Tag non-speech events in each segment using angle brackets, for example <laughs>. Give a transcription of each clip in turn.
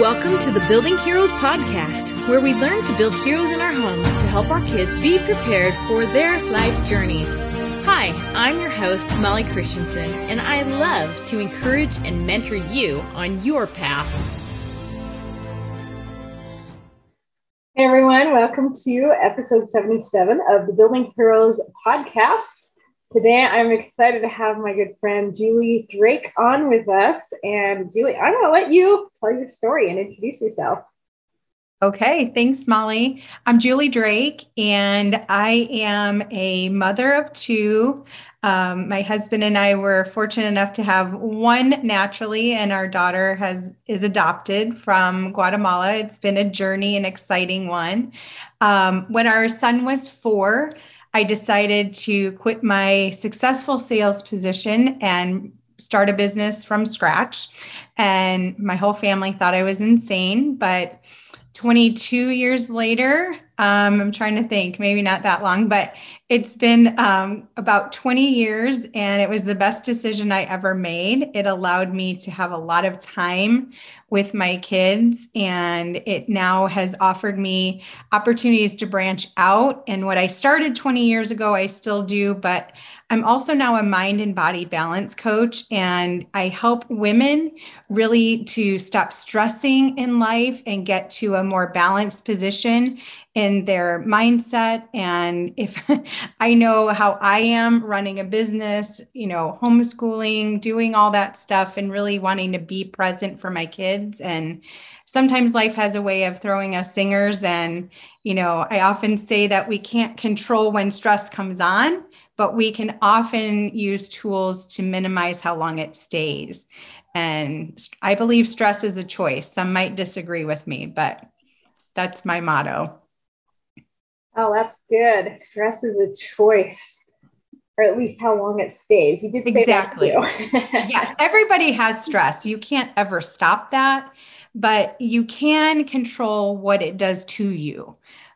Welcome to the Building Heroes podcast, where we learn to build heroes in our homes to help our kids be prepared for their life journeys. Hi, I'm your host, Molly Christensen, and I love to encourage and mentor you on your path. Hey everyone, welcome to episode 77 of the Building Heroes podcast. Today, I'm excited to have my good friend Julie Drake on with us. And Julie, I'm going to let you tell your story and introduce yourself. Okay, thanks, Molly. I'm Julie Drake, and I am a mother of two. Um, my husband and I were fortunate enough to have one naturally, and our daughter has is adopted from Guatemala. It's been a journey, an exciting one. Um, when our son was four, I decided to quit my successful sales position and start a business from scratch. And my whole family thought I was insane. But 22 years later, um, I'm trying to think, maybe not that long, but it's been um, about 20 years and it was the best decision I ever made. It allowed me to have a lot of time with my kids and it now has offered me opportunities to branch out and what i started 20 years ago i still do but i'm also now a mind and body balance coach and i help women really to stop stressing in life and get to a more balanced position in their mindset. And if <laughs> i know how i am running a business you know homeschooling doing all that stuff and really wanting to be present for my kids. And sometimes life has a way of throwing us singers. And you know i often say that we can't control when stress comes on but we can often use tools to minimize how long it stays. And i believe stress is a choice. Some might disagree with me but that's my motto Oh, that's good. Stress is a choice, or at least how long it stays. You did say exactly. that <laughs> yeah, everybody has stress. You can't ever stop that, but you can control what it does to you.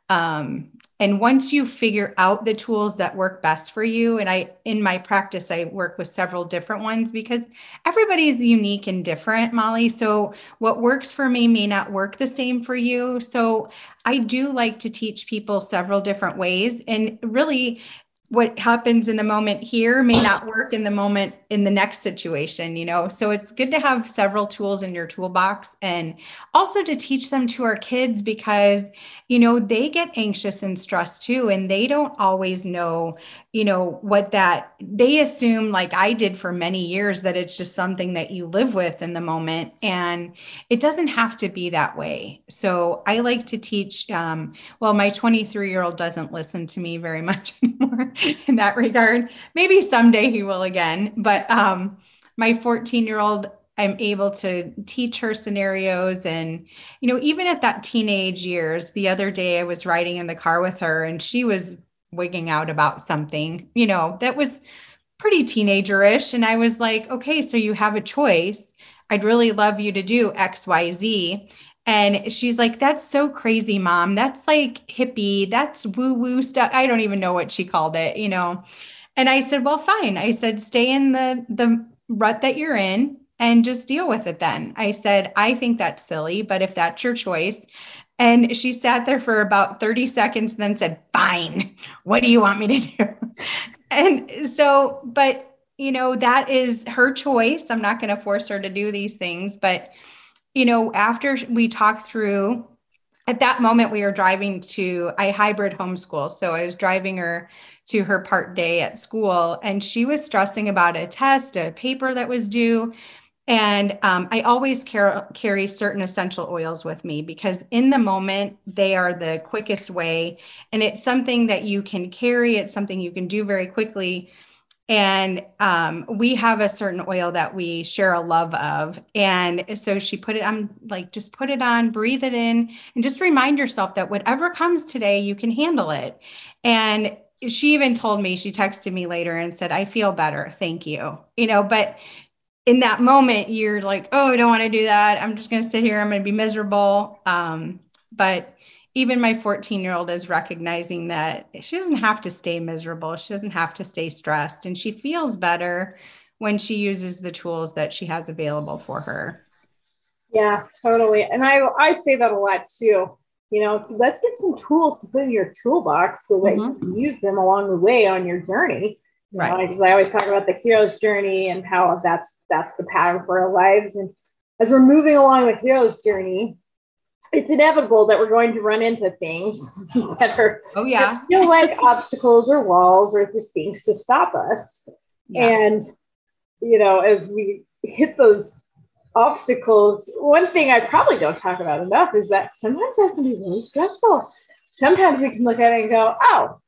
Um, and once you figure out the tools that work best for you, and I, in my practice, I work with several different ones because everybody is unique and different, Molly. So what works for me may not work the same for you. So I do like to teach people several different ways. And really, what happens in the moment here may not work in the moment in the next situation you know? So it's good to have several tools in your toolbox and also to teach them to our kids because you know they get anxious and stressed too and they don't always know you know what that they assume like i did for many years that it's just something that you live with in the moment and it doesn't have to be that way. So i like to teach um, well my 23 year old doesn't listen to me very <laughs> much anymore <laughs> in that regard maybe someday he will again but um, my 14 year old I'm able to teach her scenarios. And, you know, even at that teenage years, the other day I was riding in the car with her and she was wigging out about something, you know, that was pretty teenagerish. And I was like, okay, so you have a choice. I'd really love you to do X, Y, Z. And she's like, that's so crazy, mom. That's like hippie. That's woo woo stuff. I don't even know what she called it, you know. And I said, well, fine. I said, stay in the the rut that you're in and just deal with it then. I said, I think that's silly, but if that's your choice. And she sat there for about 30 seconds, then said, Fine, what do you want me to do? <laughs> and so, but you know, that is her choice. I'm not going to force her to do these things. But, you know, after we talked through, at that moment, we were driving to, I hybrid homeschool. So I was driving her to her part day at school, and she was stressing about a test, a paper that was due. And um, I always car- carry certain essential oils with me because in the moment, they are the quickest way. And it's something that you can carry, it's something you can do very quickly. And um, we have a certain oil that we share a love of. And so she put it on, like, just put it on, breathe it in, and just remind yourself that whatever comes today, you can handle it. And she even told me, she texted me later and said, I feel better. Thank you. You know, but in that moment you're like oh i don't want to do that i'm just going to sit here i'm going to be miserable um, but even my 14 year old is recognizing that she doesn't have to stay miserable she doesn't have to stay stressed and she feels better when she uses the tools that she has available for her Yeah, totally. And I I say that a lot too. You know, let's get some tools to put in your toolbox so that mm-hmm. you can use them along the way on your journey. You right. Know, I, I always talk about the hero's journey and how that's that's the pattern for our lives. And as we're moving along the hero's journey, it's inevitable that we're going to run into things <laughs> that are oh yeah feel like <laughs> obstacles or walls or just things to stop us. Yeah. And you know, as we hit those obstacles, one thing I probably don't talk about enough is that sometimes that can be really stressful. Sometimes we can look at it and go, oh,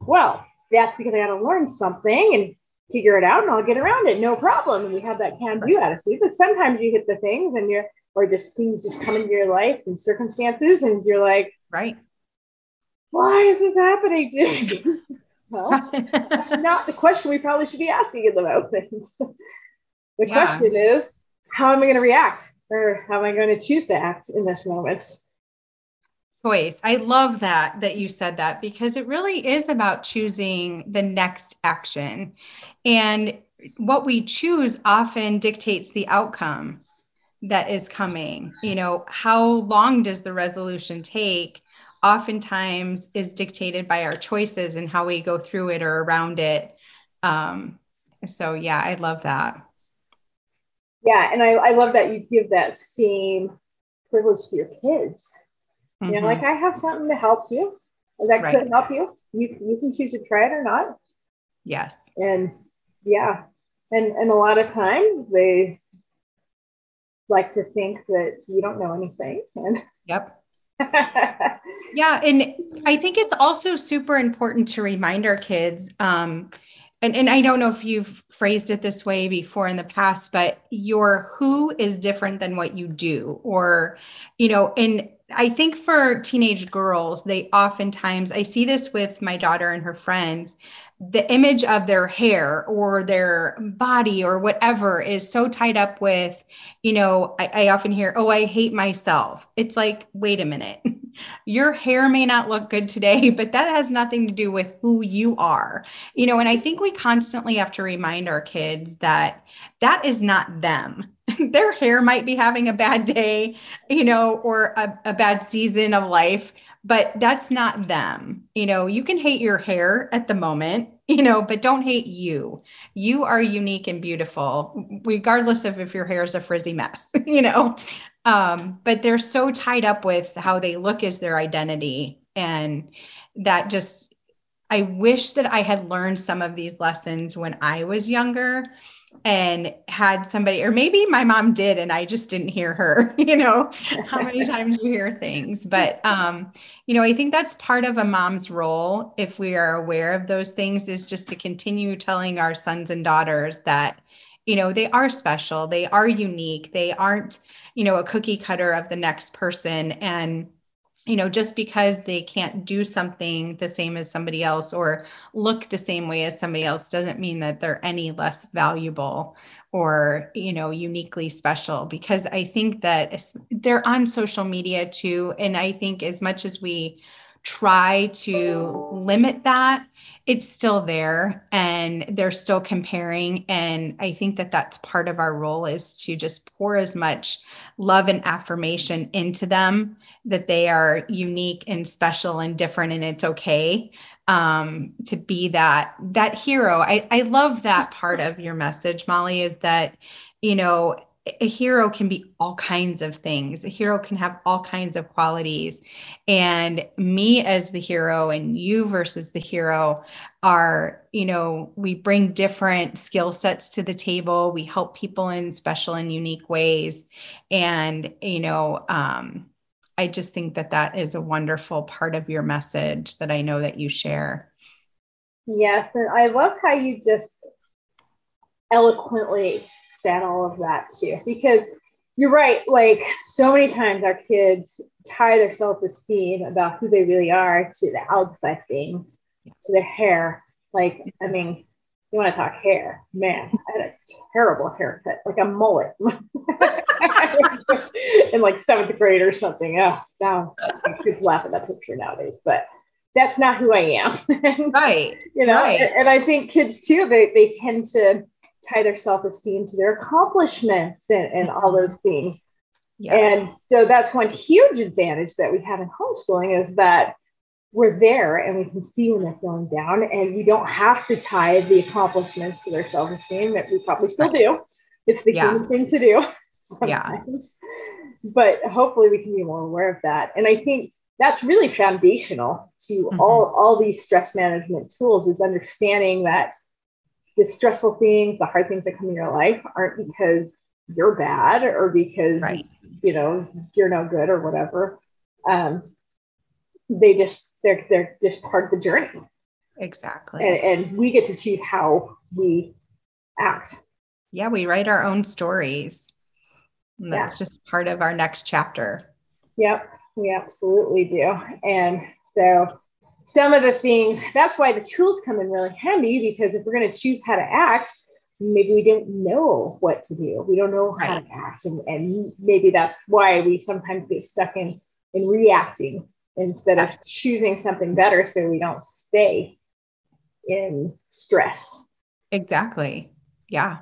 well, that's because I got to learn something and figure it out and I'll get around it. No problem. And we have that can do attitude. But sometimes you hit the things and you're, or just things just come into your life and circumstances and you're like, right. Why is this happening to me? <laughs> well, that's <laughs> not the question we probably should be asking in the moment. <laughs> the yeah. question is, how am I going to react or how am I going to choose to act in this moment? Choice. I love that that you said that because it really is about choosing the next action. And what we choose often dictates the outcome that is coming. You know, how long does the resolution take? Oftentimes is dictated by our choices and how we go through it or around it. Um, so yeah, I love that. Yeah, and I, I love that you give that same privilege to your kids. Mm-hmm. You know, like mm-hmm. I have something to help you that right. could help you. You you can choose to try it or not. Yes. And yeah. And and a lot of times they like to think that you don't know anything. And yep. <laughs> yeah. And I think it's also super important to remind our kids, um, and, and I don't know if you've phrased it this way before in the past, but your who is different than what you do. Or, you know, and I think for teenage girls, they oftentimes, I see this with my daughter and her friends, the image of their hair or their body or whatever is so tied up with, you know, I, I, often hear, oh, I hate myself. It's like, wait a minute. <laughs> Your hair may not look good today, <laughs> but that has nothing to do with who you are. You know, and I think we constantly have to remind our kids that that is not them. <laughs> Their hair might be having a bad day, you know, or a, a bad season of life but that's not them. You know, you can hate your hair at the moment, <laughs> you know, but don't hate you. You are unique and beautiful, regardless of if your hair is a frizzy mess, <laughs> you know. Um, but they're so tied up with how they look as their identity. And that just, I wish that I had learned some of these lessons when I was younger and had somebody, or maybe my mom did, and I just didn't hear her, <laughs> you know, how many <laughs> times you hear things. But, um, you know, I think that's part of a mom's role, if we are aware of those things, is just to continue telling our sons and daughters that, you know, they are special, they are unique, they aren't, you know, a cookie cutter of the next person. And, you know, just because they can't do something the same as somebody else or look the same way as somebody else doesn't mean that they're any less valuable or, you know, uniquely special. Because I think that they're on social media too. And I think as much as we try to limit that, it's still there and they're still comparing. And I think that that's part of our role is to just pour as much love and affirmation into them that they are unique and special and different and it's okay um, to be that that hero I, I love that part of your message molly is that you know a hero can be all kinds of things. A hero can have all kinds of qualities. And me as the hero and you versus the hero are, you know, we bring different skill sets to the table. We help people in special and unique ways. And, you know, um, I just think that that is a wonderful part of your message that I know that you share. Yes. And I love how you just eloquently said all of that too, because you're right. Like so many times our kids tie their self esteem about who they really are to the outside things, to their hair. Like, I mean, you want to talk hair, man, I terrible haircut, like a mullet <laughs> in like seventh grade or something. Oh, now I could laugh at that picture nowadays, but that's not who I am. <laughs> right. You know, right. And, and, I think kids too, they, they tend to tie their self esteem to their accomplishments and, and all those things. Yeah. And so that's one huge advantage that we have in homeschooling is that we're there and we can see when they're feeling down and we don't have to tie the accomplishments to their self-esteem that we probably still do. It's the yeah. human thing to do. <laughs> Sometimes. Yeah. But hopefully we can be more aware of that. And I think that's really foundational to mm-hmm. all, all these stress management tools is understanding that the stressful things, the hard things that come in your life aren't because you're bad or because right. you know you're no good or whatever. Um, they just they're they're just part of the journey. Exactly. And, and we get to choose how we act. Yeah, we write our own stories. And that's yeah. just part of our next chapter. Yep, we absolutely do. And so some of the things, that's why the tools come in really handy because if we're going to choose how to act, maybe we don't know what to do. We don't know how right. to act. And, and maybe that's why we sometimes get stuck in, in reacting instead of choosing something better so we don't stay in stress. Exactly. Yeah.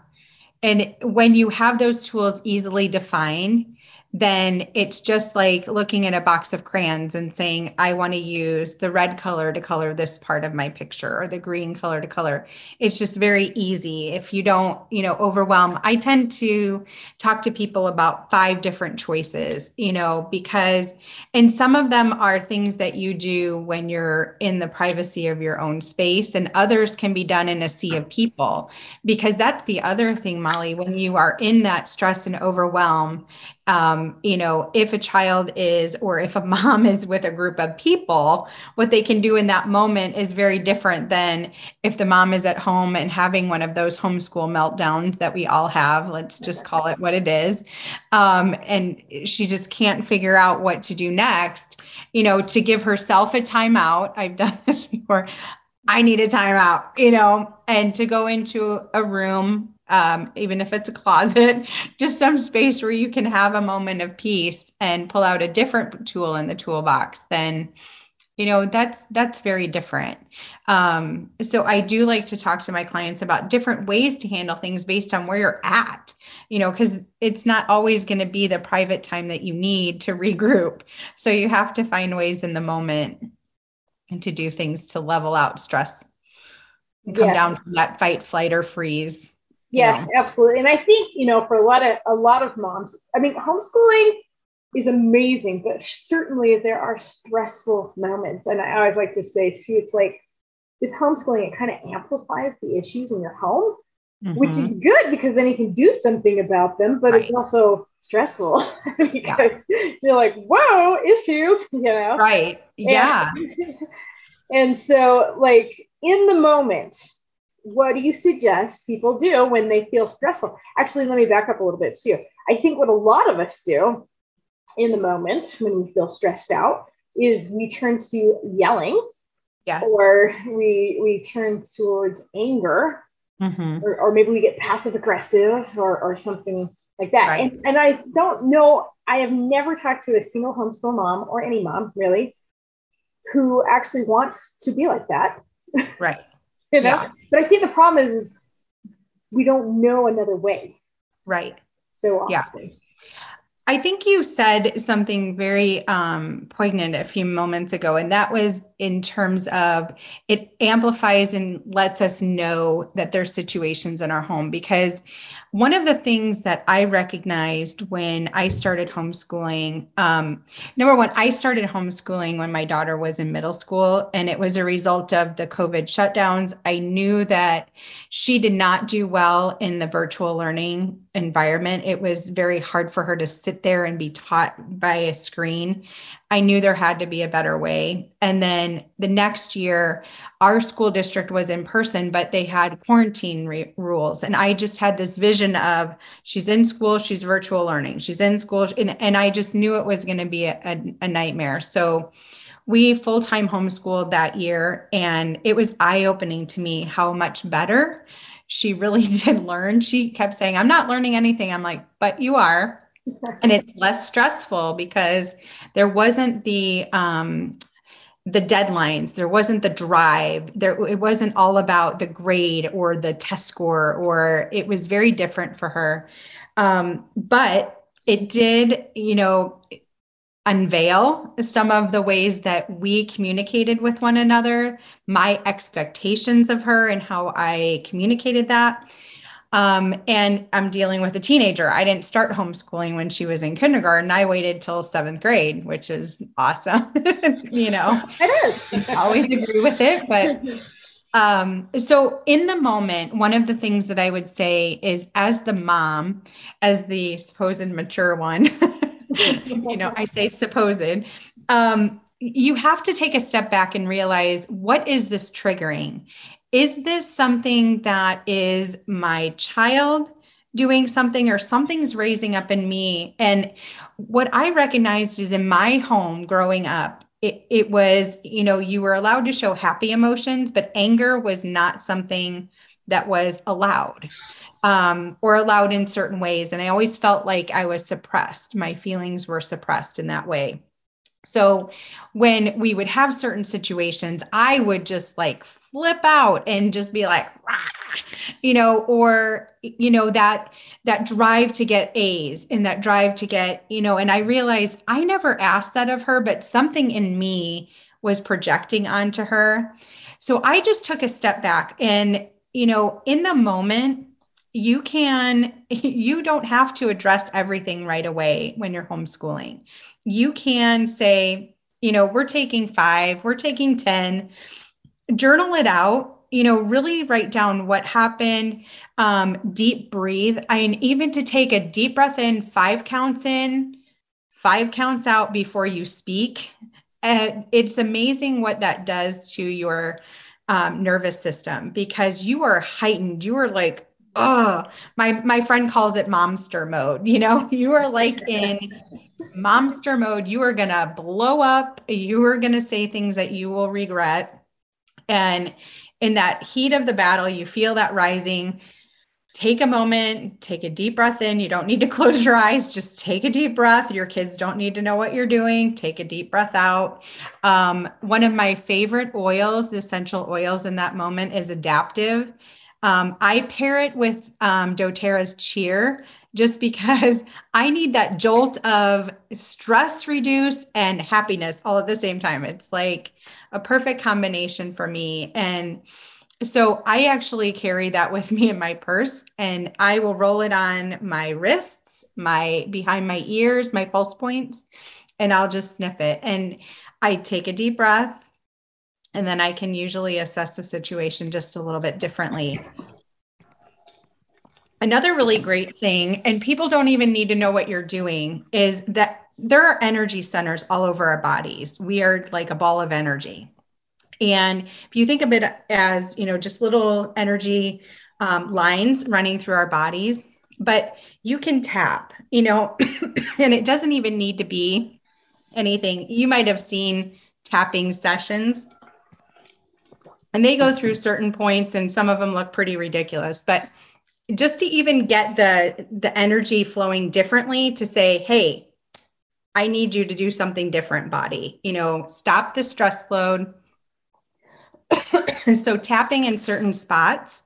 And when you have those tools easily defined, then it's just like looking at a box of crayons and saying, I want to use the red color to color this part of my picture or the green color to color. It's just very easy. If you don't, you know, overwhelm, I tend to talk to people about five different choices, you know, because, and some of them are things that you do when you're in the privacy of your own space, and others can be done in a sea of people. Because that's the other thing, Molly, when you are in that stress and overwhelm um, you know, if a child is or if a <laughs> mom is with a group of people, what they can do in that moment is very different than if the mom is at home and having one of those homeschool meltdowns that we all have. Let's just call it what it is. Um, and she just can't figure out what to do next, you know, to give herself a timeout. I've <laughs> done this before. I need a timeout, you know, and to go into a room um, even if it's a closet, <laughs> just some space where you can have a moment of peace and pull out a different tool in the toolbox, then you know that's that's very different. Um, so i do like to talk to my clients about different ways to handle things based on where you're at you know because it's not always going to be the private time that you need to regroup. So you have to find ways in the moment and to do things to level out stress and come down from that fight flight or freeze yeah, absolutely. And I think, you know, for a lot of a lot of moms, I mean, homeschooling is amazing, but certainly there are stressful moments. And I always like to say too, it's like with homeschooling, it kind of amplifies the issues in your home, mm-hmm. which is good because then you can do something about them, but right. it's also stressful <laughs> because yeah. you're like, whoa, issues, <laughs> you know? Right. Yeah. And, <laughs> and so like in the moment, what do you suggest people do when they feel stressful? Actually, let me back up a little bit too. I think what a lot of us do in the moment when we feel stressed out is we turn to yelling. Yes. Or we we turn towards anger. Mm-hmm. Or, or maybe we get passive aggressive or, or something like that. Right. And, and I don't know, I have never talked to a single homeschool mom or any mom really who actually wants to be like that. <laughs> Right. <laughs> you know? Yeah. But I think the problem is, is we don't know another way. Right. So often. Yeah. I think you said something very um, poignant a few moments ago, and that was in terms of it amplifies and lets us know that there's situations in our home. Because one of the things that I recognized when I started homeschooling, um, number one, I started homeschooling when my daughter was in middle school, and it was a result of the COVID shutdowns. I knew that she did not do well in the virtual learning environment. It was very hard for her to sit there and be taught by a screen. I knew there had to be a better way. And then the next year, our school district was in person, but they had quarantine re- rules. And I just had this vision of she's in school, she's virtual learning, she's in school. And, and I just knew it was going to be a, a, a nightmare. So we full time homeschooled that year. And it was eye opening to me how much better she really <laughs> did learn. She kept saying, I'm not learning anything. I'm like, but you are and it's less stressful because there wasn't the um, the deadlines. There wasn't the drive. There it wasn't all about the grade or the test score or it was very different for her. Um, but it did, you know, unveil some of the ways that we communicated with one another, my expectations of her and how I communicated that. Um, and I'm dealing with a teenager. I didn't start homeschooling when she was in kindergarten. I waited till seventh grade, which is awesome. <laughs> you know, <laughs> it is. I always agree with it, but um, so in the moment, one of the things that I would say is as the mom, as the supposed mature one, <laughs> you know, I say supposed, um, you have to take a step back and realize what is this triggering? Is this something that is my child doing something or something's raising up in me? And what I recognized is in my home growing up, it, it was, you know, you were allowed to show happy emotions, but anger was not something that was allowed um, or allowed in certain ways. And I always felt like I was suppressed. My feelings were suppressed in that way. So when we would have certain situations, I would just like flip out and just be like, you know, or you know that that drive to get A's and that drive to get, you know, and I realized I never asked that of her, but something in me was projecting onto her. So I just took a step back and, you know, in the moment, you can <laughs> you don't have to address everything right away when you're homeschooling you can say you know we're taking 5 we're taking 10 journal it out you know really write down what happened um, deep breathe. I mean even to take a deep breath in five counts in five counts out before you speak. And it's amazing what that does to your um, nervous system because you are heightened. You are like oh my my friend calls it momster mode you know? <laughs> You are like in momster mode. You are gonna blow up. You are gonna say things that you will regret and in that heat of the battle you feel that rising. Take a moment take a deep breath in. You don't need to <laughs> close your eyes. Just take a deep breath. Your kids don't need to know what you're doing. Take a deep breath out. Um, one of my favorite oils the essential oils in that moment is Adaptiv. Um, I pair it with um, doTERRA's cheer just because I need that jolt of stress reduce and happiness all at the same time. It's like a perfect combination for me. And so I actually carry that with me in my purse and I will roll it on my wrists, my behind my ears, my pulse points, and I'll just sniff it. And I take a deep breath and then I can usually assess the situation just a little bit differently. Another really great thing, and people don't even need to know what you're doing, is that there are energy centers all over our bodies. We are like a ball of energy. And if you think of it as, you know, just little energy um, lines running through our bodies, but you can tap, you know, <clears throat> and it doesn't even need to be anything. You might have seen tapping sessions and they go through certain points and some of them look pretty ridiculous but just to even get the the energy flowing differently to say hey i need you to do something different body you know stop the stress load. <coughs> So tapping in certain spots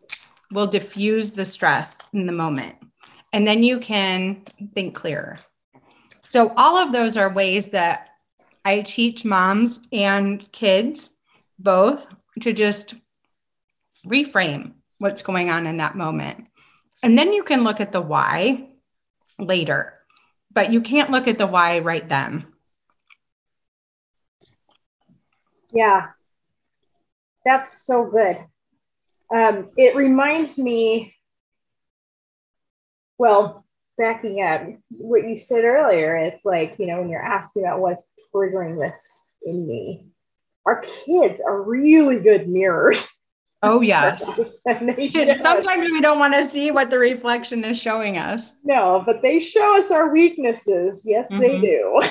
will diffuse the stress in the moment. And then you can think clearer. So all of those are ways that i teach moms and kids both to just reframe what's going on in that moment. And then you can look at the why later, but you can't look at the why right then. Yeah, that's so good. Um, it reminds me, well, backing up what you said earlier, it's like, you know, when you're asking about what's triggering this in me, our kids are really good mirrors. Oh, <laughs> yes. Sometimes we don't want to see what the reflection is showing us. No, but they show us our weaknesses. Yes, mm-hmm. they do.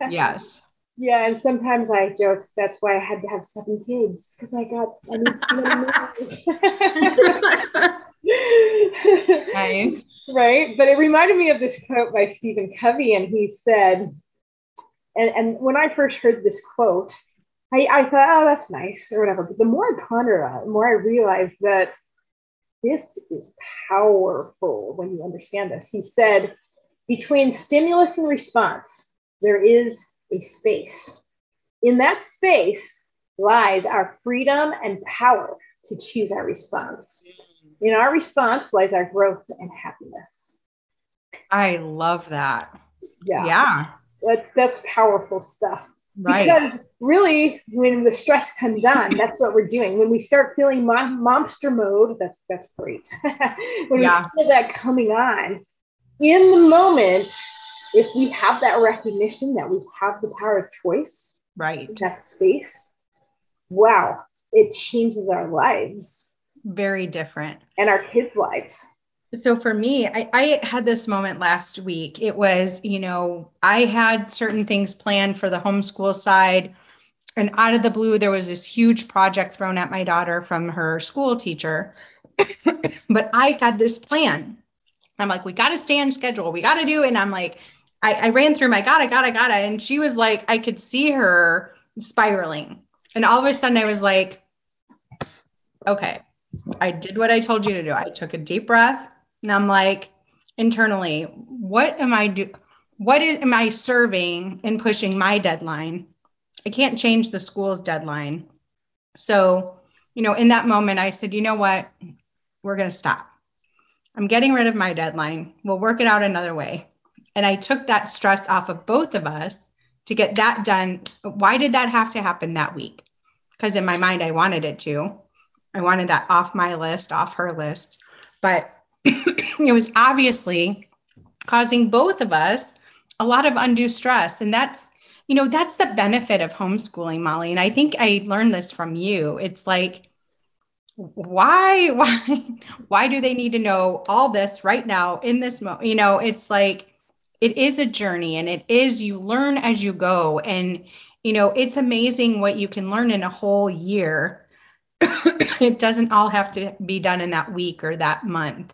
<laughs> yes. Yeah, and sometimes I joke that's why I had to have seven kids because I got I need so many <laughs> Right, but it reminded me of this quote by Stephen Covey, and he said, and and when I first heard this quote, I, I thought, oh, that's nice or whatever. But the more I ponder on it, the more I realized that this is powerful when you understand this. He said, between stimulus and response, there is a space. In that space lies our freedom and power to choose our response. In our response lies our growth and happiness. I love that. Yeah. Yeah. That, that's powerful stuff. Right. Because really, when the stress comes on, that's what we're doing. When we start feeling mon- monster mode, that's that's great. <laughs> when Yeah. we feel that coming on, in the moment, if we have that recognition that we have the power of choice, right. that space, wow, it changes our lives Very different. and our kids' lives. So for me, I, I had this moment last week. It was, you know, I had certain things planned for the homeschool side. And out of the blue, there was this huge project thrown at my daughter from her school teacher. <coughs> but I had this plan. I'm like, we got to stay on schedule. We got to do. And I'm like, I, I ran through my gotta, gotta, gotta. And she was like, I could see her spiraling. And all of a sudden, I was like, okay, I did what I told you to do. I took a deep breath and I'm like, internally, what am I do? What am I serving in pushing my deadline? I can't change the school's deadline. So, you know, in that moment, I said, you know what? We're going to stop. I'm getting rid of my deadline. We'll work it out another way. And I took that stress off of both of us to get that done. Why did that have to happen that week? Because in my mind, I wanted it to. I wanted that off my list, off her list. But it was obviously causing both of us a lot of undue stress. And that's, you know, that's the benefit of homeschooling, Molly. And I think I learned this from you. It's like, why, <laughs> why, why do they need to know all this right now in this moment? You know, it's like, it is a journey and it is, you learn as you go. And, you know, it's amazing what you can learn in a whole year. <coughs> it doesn't all have to be done in that week or that month.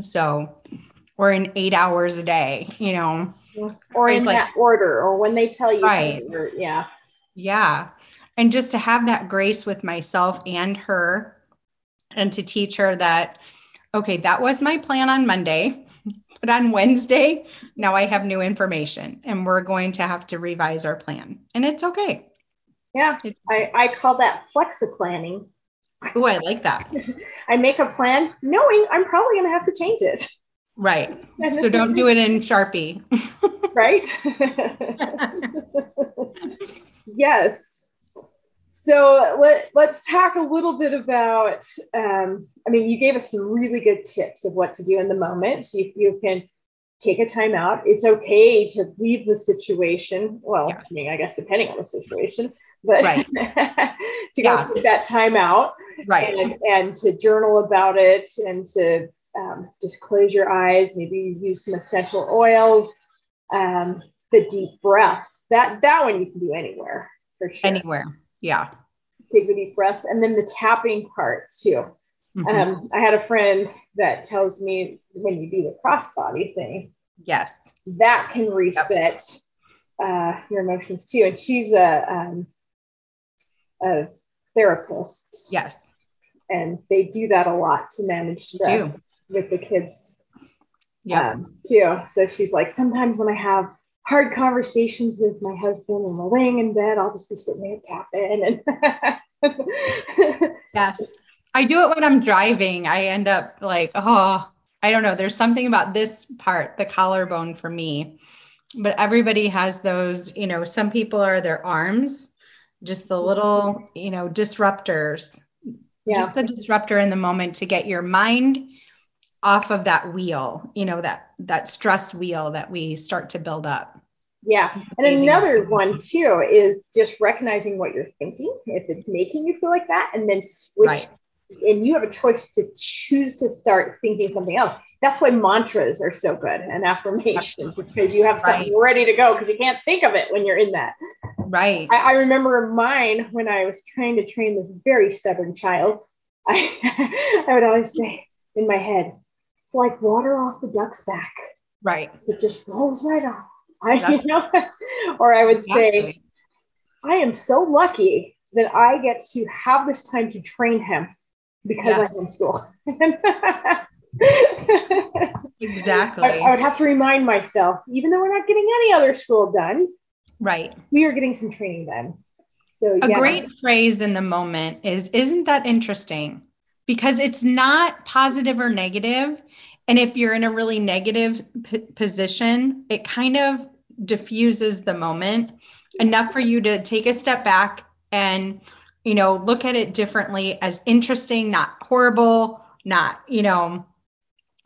So, or in eight hours a day, you know? Or in like- that order, or when they tell you, Right. yeah. Yeah. And just to have that grace with myself and her and to teach her that, okay, that was my plan on Monday, <laughs> but on Wednesday, now I have new information and we're going to have to revise our plan. And it's okay. Yeah, I, I call that flexi planning. Oh, I like that. <laughs> I make a plan knowing I'm probably going to have to change it. Right. So don't do it in Sharpie. <laughs> right? <laughs> yes. So let, let's talk a little bit about. Um, I mean, you gave us some really good tips of what to do in the moment. So You, you can take a time out. It's okay to leave the situation. Well, Yeah. I mean, I guess depending on the situation, but Right. <laughs> to go Yeah. take that time out Right. and, and to journal about it and to um, just close your eyes, maybe use some essential oils, um, the deep breaths. That that one you can do anywhere for sure. Anywhere. Yeah. Take the deep breaths and then the tapping part too. Mhm. Um, I had a friend that tells me when you do the crossbody thing, yes. that can reset uh, your emotions too. And she's a um, a therapist. Yes. and they do that a lot to manage stress with the kids Yeah. um, too. So she's like, sometimes when I have hard conversations with my husband and we're laying in bed, I'll just be sitting there tapping and <laughs> Yeah. I do it when I'm driving. I end up like, oh, I don't know. There's something about this part, the collarbone for me. But everybody has those, you know, some people are their arms, just the little, you know, disruptors, yeah, just the disruptor in the moment to get your mind off of that wheel, you know, that that stress wheel that we start to build up. yeah. And another one too is just recognizing what you're thinking if it's making you feel like that, and then switch. Right. And you have a choice to choose to start thinking something else. That's why mantras are so good and affirmations. Because you have something ready to go because you can't think of it when you're in that. Right. I, I remember mine when I was trying to train this very stubborn child. <laughs> I, I would always say in my head, it's like water off the duck's back. Right. It just rolls right off. <laughs> I, you know, or I would say, I am so lucky that I get to have this time to train him because Yes. I homeschool. <laughs> Exactly. I, I would have to remind myself, even though we're not getting any other school done, right. we are getting some training done. So A yeah. great phrase in the moment is Isn't that interesting? Because it's not positive or negative. And if you're in a really negative p- position, it kind of diffuses the moment enough for you to take a step back and, you know, look at it differently as interesting, not horrible, not, you know,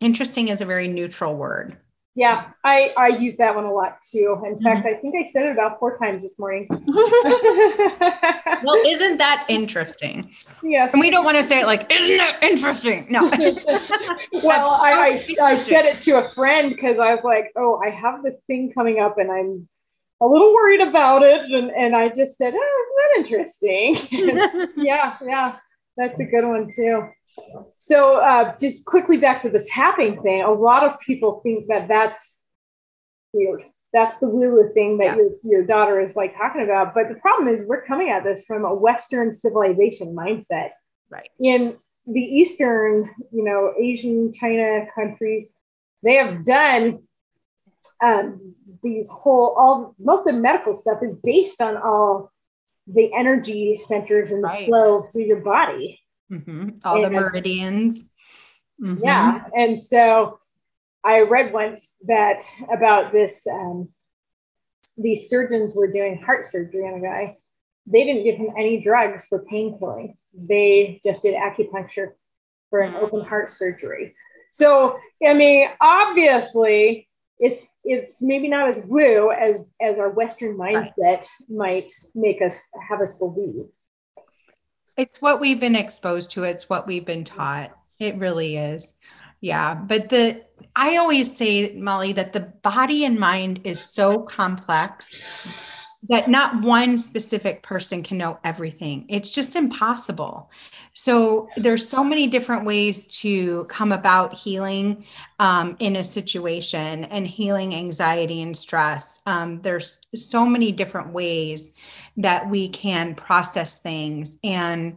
interesting is a very neutral word. Yeah, I, I use that one a lot too. In Mm-hmm. fact, I think I said it about four times this morning. <laughs> <laughs> Well, isn't that interesting? yes. And we don't want to say it like, isn't it interesting? No. <laughs> well, I, I, I said it to a friend because I was like, oh, I have this thing coming up and I'm a little worried about it. And, and I just said, oh, isn't that interesting? <laughs> <laughs> yeah, yeah, that's a good one too. So, uh, just quickly back to the tapping thing. A lot of people think that that's weird. That's the woo thing that Yeah. your, your daughter is like talking about. But the problem is, we're coming at this from a Western civilization mindset. Right. In the Eastern, you know, Asian, China countries, they have done um, these whole, all most of the medical stuff is based on all the energy centers and the Right. flow through your body. Mhm. All the And- meridians. Mhm. Yeah. And so I read once that about this, um, these surgeons were doing heart surgery on a guy. They didn't give him any drugs for pain killing. They just did acupuncture for an Mm. open heart surgery. So, I mean, obviously, it's it's maybe not as woo as as our Western mindset might make us have us believe. It's what we've been exposed to. It's what we've been taught. It really is. Yeah. But the, I always say, Molly, that the body and mind is so complex that not one specific person can know everything. It's just impossible. So there's so many different ways to come about healing um, in a situation and healing anxiety and stress. Um, there's so many different ways that we can process things and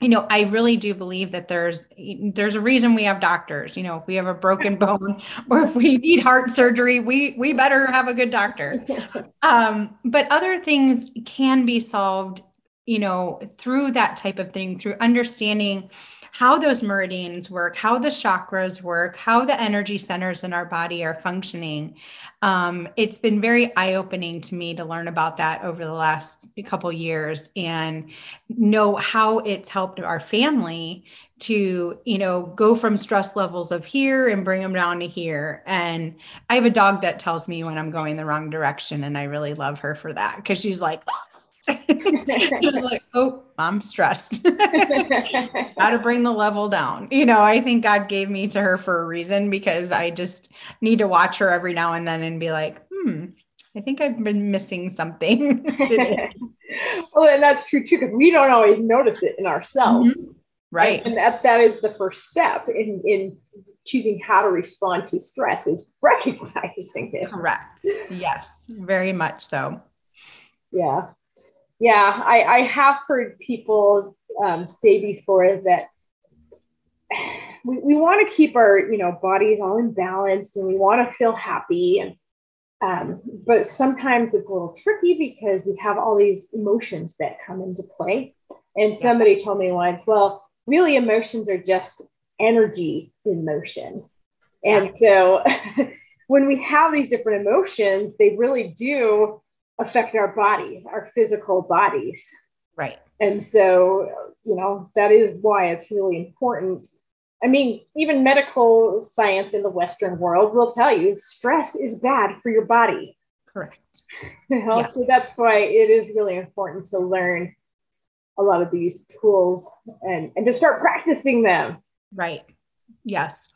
you know i really do believe that there's there's a reason we have doctors. You know if we have a broken <laughs> bone or if we need heart surgery we we better have a good doctor. <laughs> Um but other things can be solved you know through that type of thing through understanding how those meridians work how the chakras work how the energy centers in our body are functioning um, it's been very eye-opening to me to learn about that over the last couple years and know how it's helped our family to you know go from stress levels of here and bring them down to here. And i have a dog that tells me when i'm going the wrong direction and i really love her for that because she's like Was like, oh, I'm stressed. <laughs> How to bring the level down. You know, I think God gave me to her for a reason because I just need to watch her every now and then and be like, hmm, I think I've been missing something <laughs> today. well, and that's true too, because we don't always notice it in ourselves. right. And that that is the first step in in choosing how to respond to stress is <laughs> recognizing it. Correct. Yes, very much so. Yeah. Yeah. I, I have heard people um, say before that <sighs> we, we want to keep our, you know, bodies all in balance and we want to feel happy and um, but sometimes it's a little tricky because we have all these emotions that come into play. And somebody told me once, well, really emotions are just energy in motion. And so <laughs> when we have these different emotions, they really do affect our bodies, our physical bodies. Right. And so, you know, that is why it's really important. I mean, even medical science in the Western world will tell you stress is bad for your body. Correct. <laughs> You know? Yes. So that's why it is really important to learn a lot of these tools and, and to start practicing them. Right. Yes.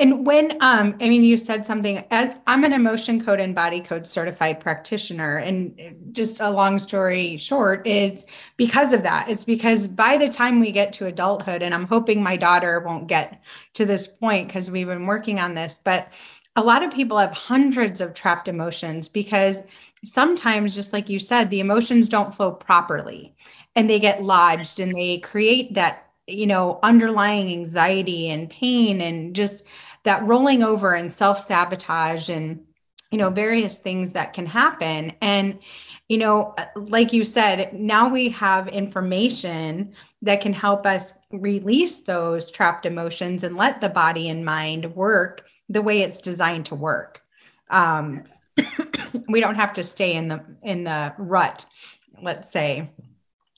And when um I mean you said something as I'm an emotion code and body code certified practitioner and just a long story short it's because of that. It's because by the time we get to adulthood and I'm hoping my daughter won't get to this point because we've been working on this but a lot of people have hundreds of trapped emotions because sometimes just like you said the emotions don't flow properly and they get lodged and they create that you know underlying anxiety and pain and just that rolling over and self-sabotage and you know various things that can happen. And you know like you said now we have information that can help us release those trapped emotions and let the body and mind work the way it's designed to work. Um, <coughs> we don't have to stay in the in the rut let's say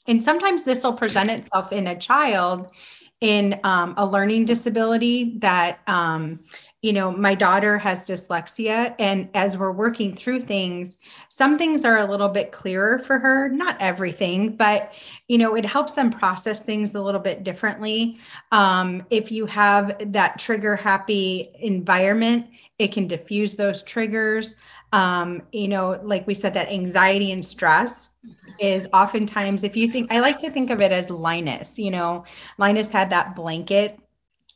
and sometimes this will present <clears throat> itself in a child in um, a learning disability that um, you know my daughter has dyslexia. And as we're working through things some things are a little bit clearer for her. Not everything but you know it helps them process things a little bit differently. Um, if you have that trigger happy environment it can diffuse those triggers um, you know, like we said, that anxiety and stress is oftentimes, if you think, I like to think of it as Linus, you know, Linus had that blanket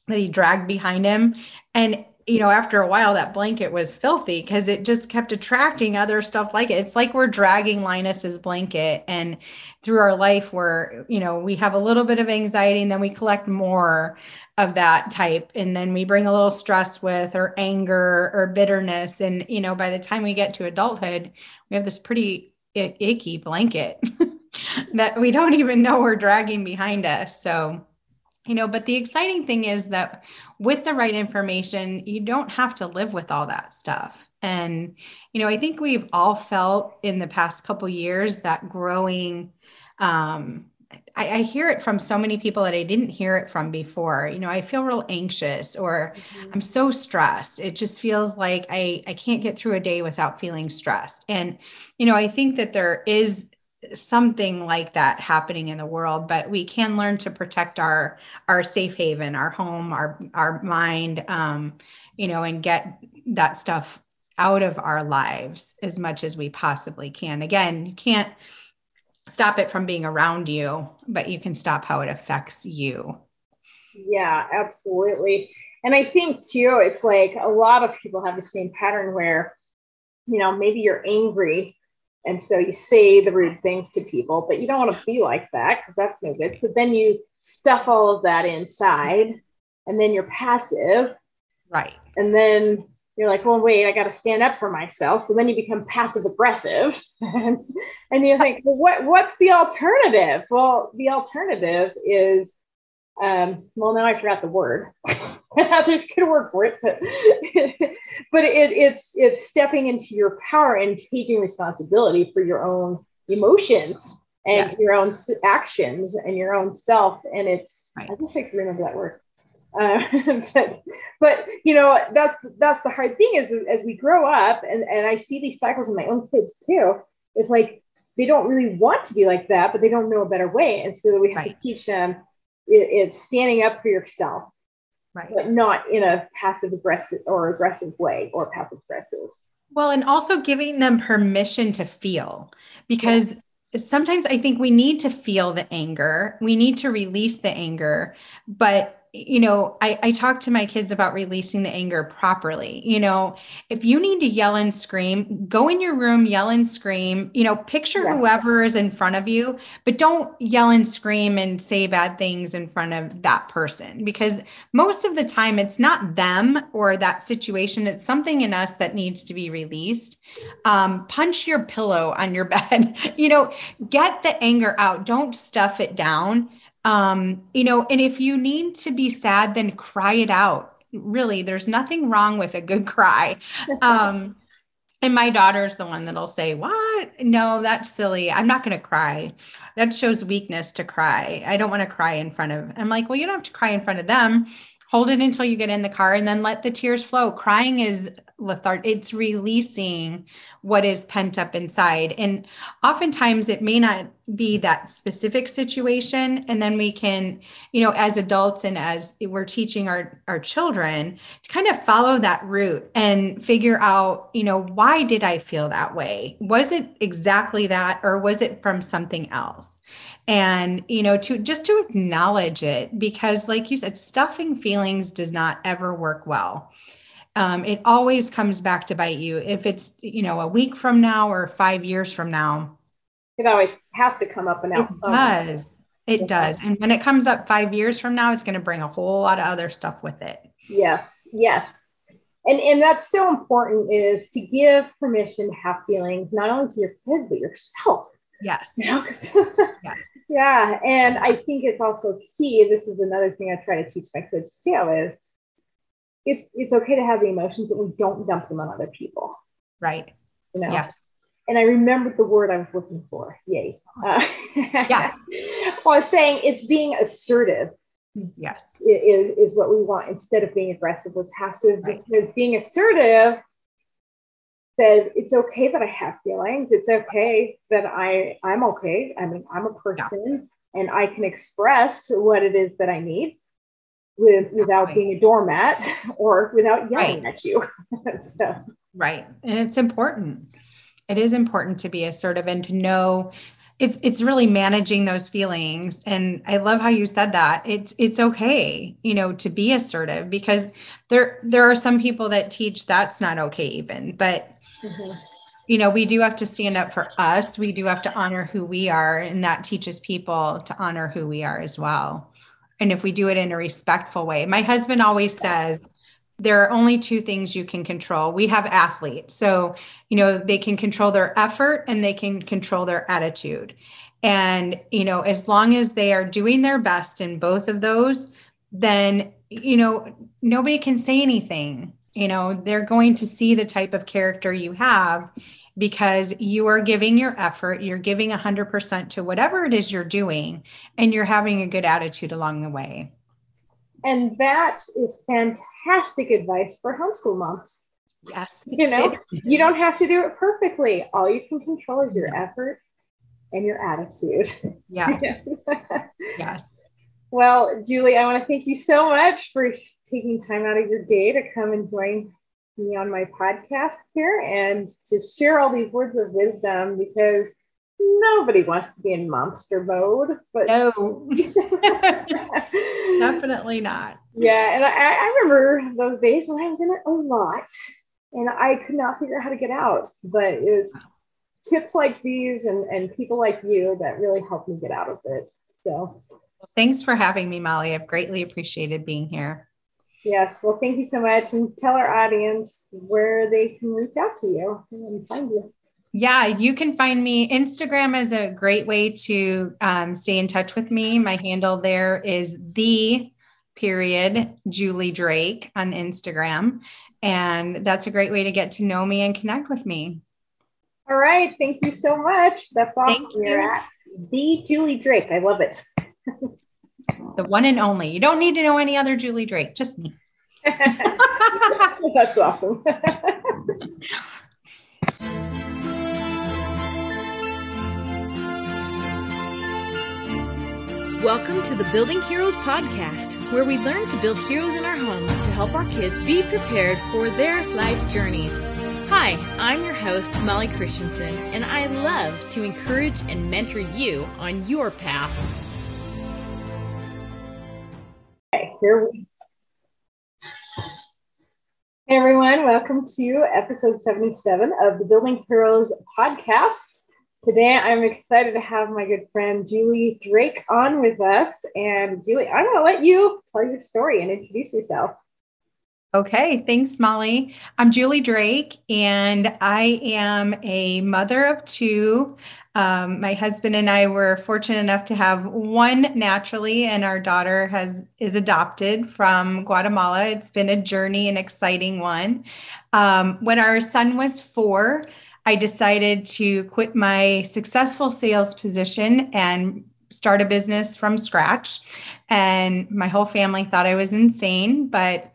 that he dragged behind him. And, you know, after a while, that blanket was filthy because it just kept attracting other stuff like it. It's like we're dragging Linus's blanket. And through our life, where, you know, we have a little bit of anxiety and then we collect more of that type and then we bring a little stress with or anger or bitterness and you know by the time we get to adulthood we have this pretty icky blanket <laughs> that we don't even know we're dragging behind us so you know but the exciting thing is that with the right information you don't have to live with all that stuff and you know i think we've all felt in the past couple years that growing um I, I, hear it from so many people that I didn't hear it from before. You know, I feel real anxious or mm-hmm. I'm so stressed. It just feels like I, I can't get through a day without feeling stressed. And, you know, I think that there is something like that happening in the world, but we can learn to protect our our safe haven, our home, our our mind, um, you know, and get that stuff out of our lives as much as we possibly can. Again, you can't stop it from being around you, but you can stop how it affects you. Yeah, absolutely. And I think too, it's like a lot of people have the same pattern where, you know, maybe you're angry and so you say the rude things to people, but you don't want to be like that because that's no good. So then you stuff all of that inside and then you're passive. Right. And then you're like, well, wait, I got to stand up for myself. So then you become passive aggressive, <laughs> and, you think, well, what what's the alternative? Well, the alternative is, um, well, now I forgot the word. <laughs> <laughs> There's a good word for it, but <laughs> but it, it's it's stepping into your power and taking responsibility for your own emotions and your own actions and your own self. And it's right. I wish I could remember that word. Uh, <laughs> but, but, you know that's that's the hard thing is as we grow up and, and i see these cycles in my own kids too it's like they don't really want to be like that but they don't know a better way and so we have right. to teach them it, it's standing up for yourself right but not in a passive aggressive or aggressive way or passive aggressive well and also giving them permission to feel because yeah. sometimes i think we need to feel the anger we need to release the anger but you know, I, I talk to my kids about releasing the anger properly. You know, if you need to yell and scream, go in your room, yell and scream, you know, picture yeah. whoever is in front of you, but don't yell and scream and say bad things in front of that person because most of the time it's not them or that situation. It's something in us that needs to be released. Um, punch your pillow on your <laughs> bed, you know, get the anger out. Don't stuff it down um, you know, and if you need to be sad, then cry it out. Really, there's nothing wrong with a good <laughs> cry. Um, and my daughter's the one that'll say, What? No, that's silly. I'm not going to cry. That shows weakness to cry. I don't want to cry in front of. I'm like, Well, you don't have to cry in front of them. Hold it until you get in the car and then let the tears flow. Crying is lethargic. It's releasing what is pent up inside. And oftentimes it may not be that specific situation. And then we can, you know, as adults and as we're teaching our, our children to kind of follow that route and figure out, you know, why did I feel that way? Was it exactly that or was it from something else? And you know to just to acknowledge it because like you said stuffing feelings does not ever work well. Um, it always comes back to bite you. If it's you know a week from now or five years from now. It always has to come up and out it does. It does. And when it comes up five years from now it's going to bring a whole lot of other stuff with it. Yes, yes. And and that's so important is to give permission to have feelings, not only to your kids, but yourself. Yes. You know? yes. <laughs> Yeah. And I think it's also key. This is another thing I try to teach my kids too is it, it's okay to have the emotions, but we don't dump them on other people. Right. You know? Yes. And I remembered the word I was looking for. Yay. Uh, <laughs> yeah. well, I was saying it's being assertive. Yes. Is, is what we want instead of being aggressive or passive right. because being assertive says it's okay that I have feelings. It's okay that I I'm okay. I mean, I'm a person yeah. and I can express what it is that I need with without being a doormat or without yelling right. at you. <laughs> so. Right. And it's important. It is important to be assertive and to know it's it's really managing those feelings and i love how you said that it's it's okay you know to be assertive because there there are some people that teach that's not okay even but mm-hmm. you know we do have to stand up for us we do have to honor who we are and that teaches people to honor who we are as well and if we do it in a respectful way my husband always says there are only two things you can control. We have athletes. So, you know, they can control their effort and they can control their attitude. And, you know, as long as they are doing their best in both of those, then, you know, nobody can say anything. You know, they're going to see the type of character you have because you are giving your effort, you're giving 100% to whatever it is you're doing, and you're having a good attitude along the way. And that is fantastic advice for homeschool moms. Yes. You know, <laughs> you don't have to do it perfectly. All you can control is your effort and your attitude. Yes. <laughs> yes. Well, Julie, I want to thank you so much for taking time out of your day to come and join me on my podcast here and to share all these words of wisdom because nobody wants to be in monster mode, but no, <laughs> definitely not. Yeah, and I, I remember those days when I was in it a lot, and I could not figure out how to get out. But it's tips like these and and people like you that really helped me get out of it. So, thanks for having me, Molly. I've greatly appreciated being here. Yes, well, thank you so much, and tell our audience where they can reach out to you and find you. Yeah, you can find me. Instagram is a great way to um, stay in touch with me. My handle there is the period Julie Drake on Instagram. And that's a great way to get to know me and connect with me. All right. Thank you so much. That's awesome. You're at the Julie Drake. I love it. <laughs> the one and only. You don't need to know any other Julie Drake, just me. <laughs> <laughs> that's awesome. Welcome to the Building Heroes podcast, where we learn to build heroes in our homes to help our kids be prepared for their life journeys. Hi, I'm your host, Molly Christensen, and I love to encourage and mentor you on your path. Here we Hey everyone, welcome to episode 77 of the Building Heroes podcast. Today, I'm excited to have my good friend Julie Drake on with us. And Julie, I'm going to let you tell your story and introduce yourself. Okay, thanks, Molly. I'm Julie Drake, and I am a mother of two. Um, my husband and I were fortunate enough to have one naturally, and our daughter has is adopted from Guatemala. It's been a journey, an exciting one. Um, when our son was four, I decided to quit my successful sales position and start a business from scratch. And my whole family thought I was insane. But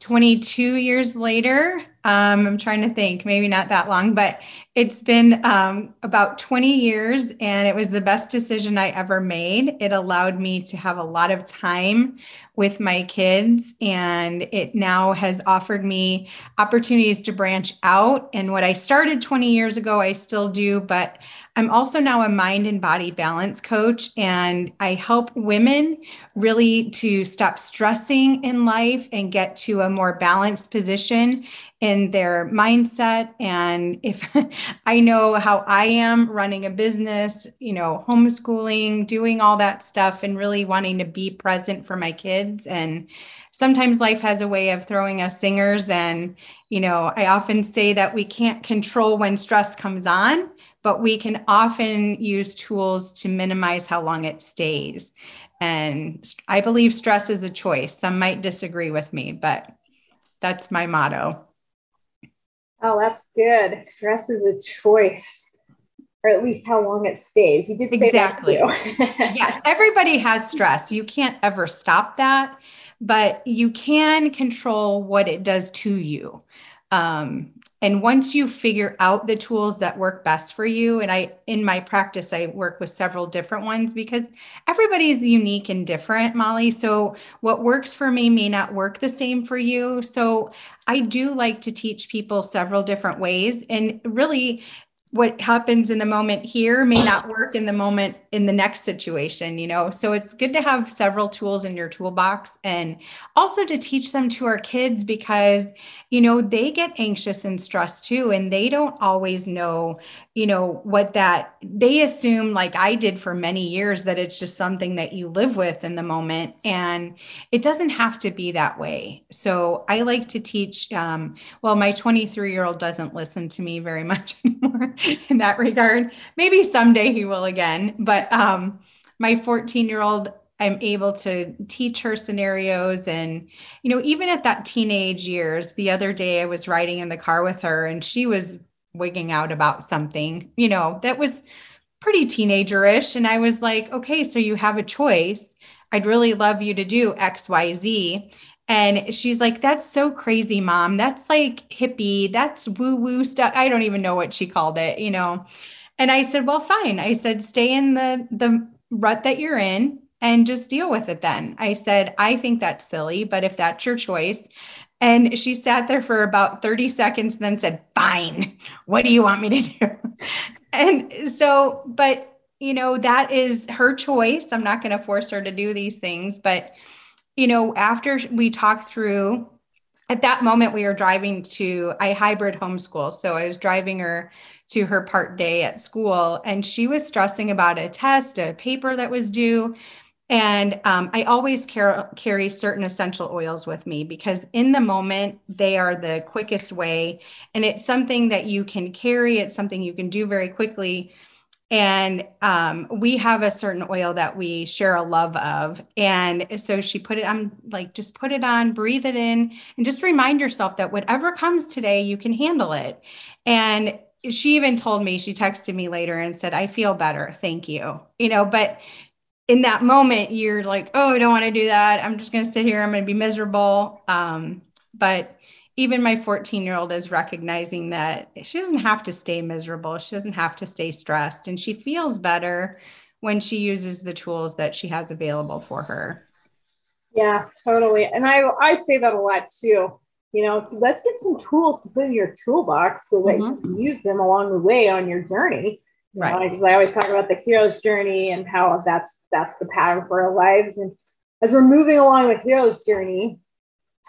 22 years later, um, I'm trying to think, maybe not that long, but it's been um, about 20 years and it was the best decision I ever made. It allowed me to have a lot of time with my kids and it now has offered me opportunities to branch out and what i started 20 years ago i still do but i'm also now a mind and body balance coach and i help women really to stop stressing in life and get to a more balanced position in their mindset. And if <laughs> I know how I am running a business, you know, homeschooling, doing all that stuff, and really wanting to be present for my kids. And sometimes life has a way of throwing us singers. And, you know, I often say that we can't control when stress comes on, but we can often use tools to minimize how long it stays. And I believe stress is a choice. Some might disagree with me, but that's my motto. Oh, that's good. Stress is a choice, or at least how long it stays. You did say exactly. <laughs> yeah, everybody has stress. You can't ever stop that, but you can control what it does to you. Um, and once you figure out the tools that work best for you, and I, in my practice, I work with several different ones because everybody is unique and different, Molly. So what works for me may not work the same for you. So I do like to teach people several different ways. And really, what happens in the moment here may not work in the moment in the next situation you know? So it's good to have several tools in your toolbox and also to teach them to our kids because you know they get anxious and stressed too and they don't always know you know what that they assume like i did for many years that it's just something that you live with in the moment and it doesn't have to be that way. So i like to teach um, well my 23 year old doesn't listen to me very <laughs> much anymore in that regard. Maybe someday he will again but um, my 14 year old i'm able to teach her scenarios and you know even at that teenage years the other day i was riding in the car with her and she was wigging out about something, you know, that was pretty teenagerish. And I was like, okay, so you have a choice. I'd really love you to do XYZ. And she's like, that's so crazy, mom. That's like hippie. That's woo woo stuff. I don't even know what she called it, you know. And I said, well, fine. I said, stay in the the rut that you're in and just deal with it then. I said, I think that's silly, but if that's your choice, and she sat there for about 30 seconds, then said, Fine, what do you want me to do? <laughs> and so, but you know, that is her choice. I'm not going to force her to do these things. But, you know, after we talked through, at that moment, we were driving to, I hybrid homeschool. So I was driving her to her part day at school, and she was stressing about a test, a paper that was due. And um, I always car- carry certain essential oils with me because in the moment, they are the quickest way. And it's something that you can carry, it's something you can do very quickly. And um, we have a certain oil that we share a love of. And so she put it on, like, just put it on, breathe it in, and just remind yourself that whatever comes today, you can handle it. And she even told me, she texted me later and said, I feel better. Thank you. You know, but in that moment you're like oh i don't want to do that. I'm just going to sit here. I'm going to be miserable. Um, but even my 14 year old is recognizing that she doesn't have to stay miserable. She doesn't have to stay stressed and she feels better when she uses the tools that she has available for her. Yeah totally. And i i say that a lot too. You know let's get some tools to put in your toolbox so that mm-hmm. you can use them along the way on your journey Right. Because I always talk about the hero's journey and how that's that's the pattern for our lives. And as we're moving along the hero's journey,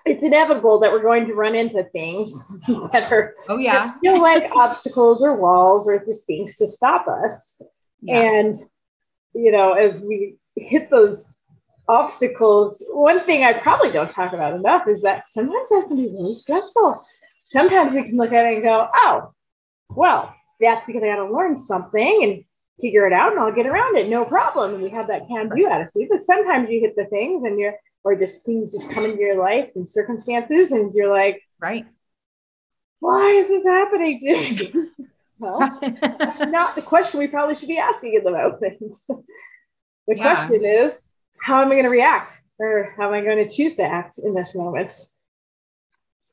it's inevitable that we're going to run into things <laughs> that are oh yeah feel like <laughs> obstacles or walls or just things to stop us. Yeah. And you know, as we hit those obstacles, one thing I probably don't talk about enough is that sometimes that can be really stressful. Sometimes we can look at it and go, oh, well, that's because I got to learn something and figure it out and I'll get around it. No problem. And we have that can do attitude. But sometimes you hit the things and you're, or just things just come into your life and circumstances and you're like, right. Why is this happening to me? <laughs> well, that's not the question we probably should be asking in the moment. <laughs> the yeah. question is, how am I going to react? Or how am I going to choose to act in this moment?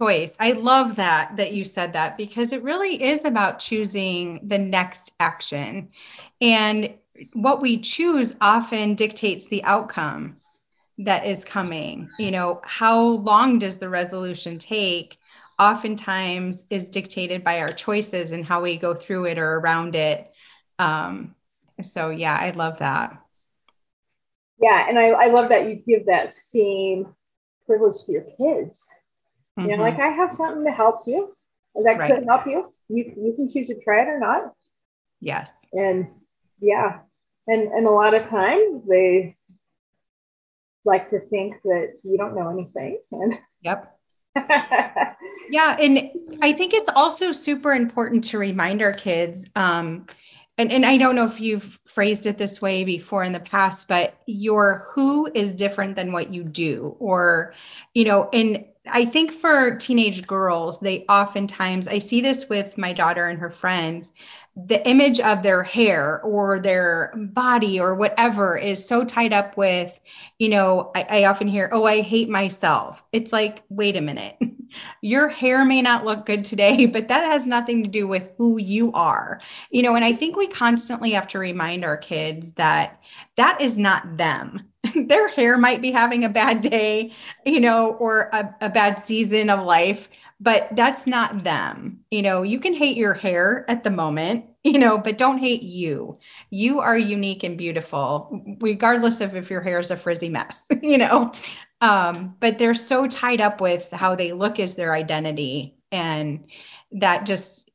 Choice. I love that that you said that because it really is about choosing the next action. And what we choose often dictates the outcome that is coming. You know, how long does the resolution take? Oftentimes is dictated by our choices and how we go through it or around it. Um, so yeah, I love that. Yeah, and I, I love that you give that same privilege to your kids Mm-hmm. You know, like. I have something to help you. that Right. could help you. You you can choose to try it or not. Yes. And yeah, and and a lot of times they like to think that you don't know anything. And Yep. <laughs> Yeah. And I think it's also super important to remind our kids. Um, and, and I don't know if you've phrased it this way before in the past, but your who is different than what you do. Or, you know, and I think for teenage girls, they oftentimes, I see this with my daughter and her friends, the image of their hair or their body or whatever is so tied up with, you know, I, I often hear, oh, I hate myself. It's like, wait a minute. <laughs> Your hair may not look good today, <laughs> but that has nothing to do with who you are. You know, and I think we constantly have to remind our kids that that is not them. <laughs> Their hair might be having a bad day, you know, or a, a bad season of life, but that's not them. You know, you can hate your hair at the moment, <laughs> you know, but don't hate you. You are unique and beautiful, regardless of if your hair is a frizzy mess, you know. Um, but they're so tied up with how they look as their identity. And that just,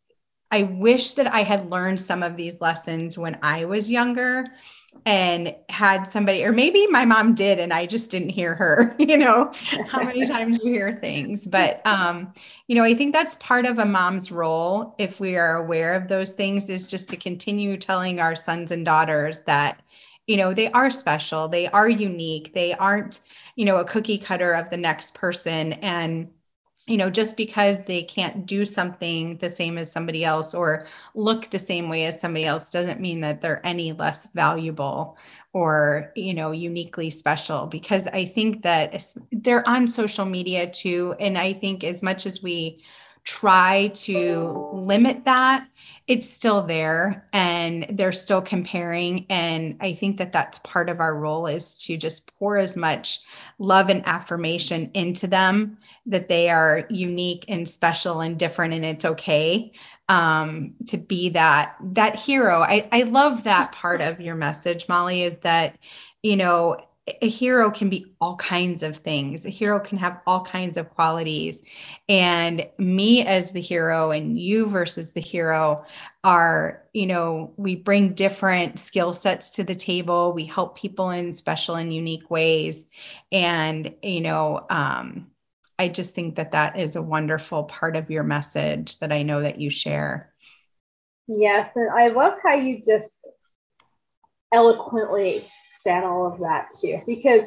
I wish that I had learned some of these lessons when I was younger and had somebody, or maybe my mom did, and I just didn't hear her, <laughs> you know, how many <laughs> times you hear things. But, um, you know, I think that's part of a mom's role, if we are aware of those things, is just to continue telling our sons and daughters that, you know, they are special, they are unique, they aren't, you know, a cookie cutter of the next person. And, you know, just because they can't do something the same as somebody else or look the same way as somebody else doesn't mean that they're any less valuable or, you know, uniquely special. Because I think that they're on social media too. And I think as much as we try to limit that, it's still there and they're still comparing. And I think that that's part of our role is to just pour as much love and affirmation into them that they are unique and special and different and it's okay um, to be that that hero I, I love that part of your message molly is that you know a hero can be all kinds of things. A hero can have all kinds of qualities. And me as the hero and you versus the hero are you know we bring different skill sets to the table. We help people in special and unique ways. And you know um, I just think that that is a wonderful part of your message that I know that you share. Yes, and I love how you just eloquently said all of that too, because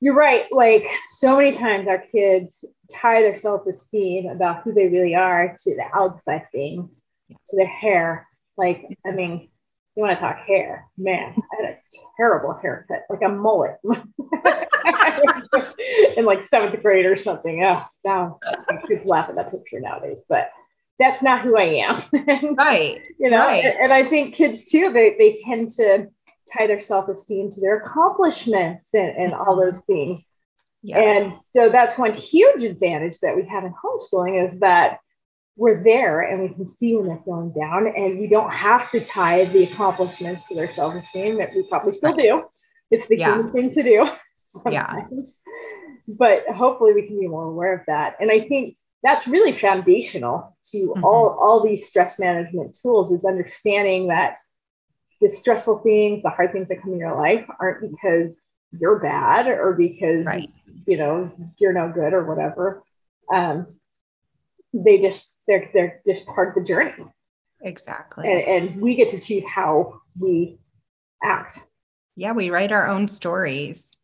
you're right. Like so many times, our kids tie their self esteem about who they really are to the outside things, to their hair. Like, I mean, you want to talk hair, man? I had a terrible haircut, like a mullet, <laughs> in like seventh grade or something. Oh, now kids laugh at that picture nowadays, but that's not who I am. <laughs> Right. you know Right. and, and i think kids too they, they tend to tie their self-esteem to their accomplishments and, and all those things Yeah. and so that's one huge advantage that we have in homeschooling is that we're there and we can see when they're feeling down and we don't have to tie the accomplishments to their self-esteem that we probably still do it's the Yeah. human thing to do <laughs> Yeah. but hopefully we can be more aware of that and i think that's really foundational to Mhm. all all these stress management tools is understanding that the stressful things the hard things that come in your life aren't because you're bad or because Right. you know you're no good or whatever um they just they're they're just part of the journey Exactly. and, and we get to choose how we act yeah. We write our own stories.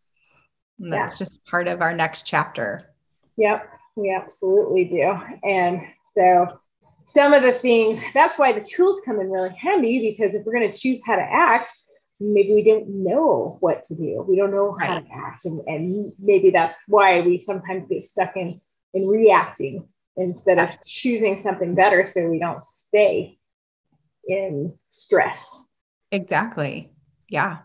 And that's just part of our next chapter. Yep, we absolutely do. And so some of the things, that's why the tools come in really handy because if we're going to choose how to act, maybe we don't know what to do. We don't know how Right. to act. And, and maybe that's why we sometimes get stuck in, in reacting instead of choosing something better so we don't stay in stress. Exactly. Yeah.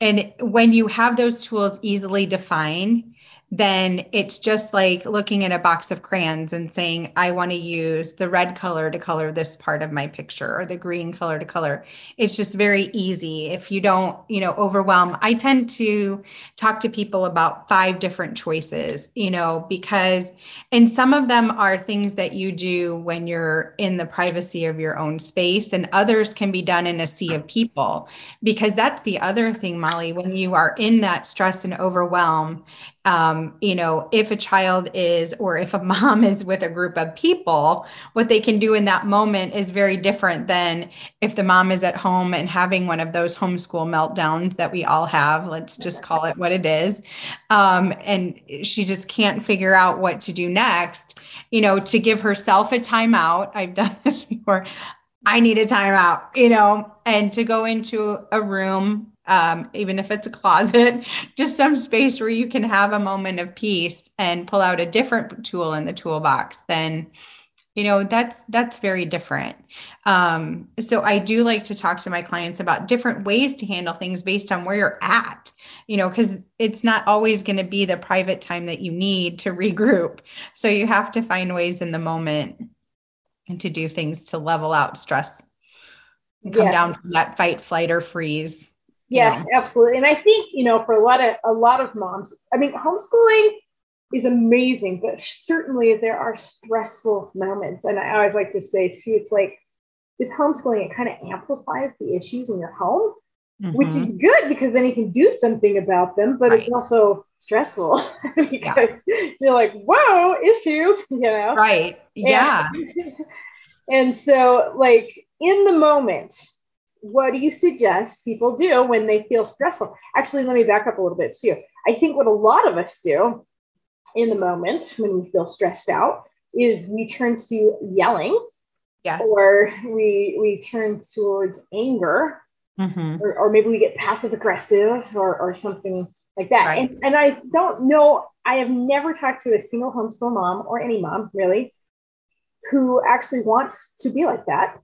And when you have those tools easily defined, then it's just like looking at a box of crayons and saying, I want to use the red color to color this part of my picture or the green color to color. It's just very easy. If you don't, you know, overwhelm, I tend to talk to people about five different choices, you know, because, and some of them are things that you do when you're in the privacy of your own space, and others can be done in a sea of people. Because that's the other thing, Molly, when you are in that stress and overwhelm um, you know, if a child is or if a mom is with a group of people, what they can do in that moment is very different than if the mom is at home and having one of those homeschool meltdowns that we all have. Let's just call it what it is. Um, and she just can't figure out what to do next, you know, to give herself a timeout. I've <laughs> done this before. I need a timeout, you know, and to go into a room um, even if it's a closet, <laughs> just some space where you can have a moment of peace and pull out a different tool in the toolbox, then you know that's that's very different. Um, so i do like to talk to my clients about different ways to handle things based on where you're at you know because it's not always going to be the private time that you need to regroup. So you have to find ways in the moment and to do things to level out stress and come yes. down from that fight flight or freeze yeah, absolutely. And I think, you know, for a lot of a lot of moms, I mean, homeschooling is amazing, but certainly there are stressful moments. And I always like to say too, it's like with homeschooling, it kind of amplifies the issues in your home, mm-hmm. which is good because then you can do something about them, but right. it's also stressful <laughs> because yeah. you're like, whoa, issues, <laughs> you know? Right. Yeah. And, <laughs> and so like in the moment, what do you suggest people do when they feel stressful? Actually, let me back up a little bit too. I think what a lot of us do in the moment when we feel stressed out is we turn to yelling. Yes. Or we we turn towards anger. Mm-hmm. Or, or maybe we get passive aggressive or, or something like that. Right. And, and I don't know, I have never talked to a single homeschool mom or any mom really who actually wants to be like that.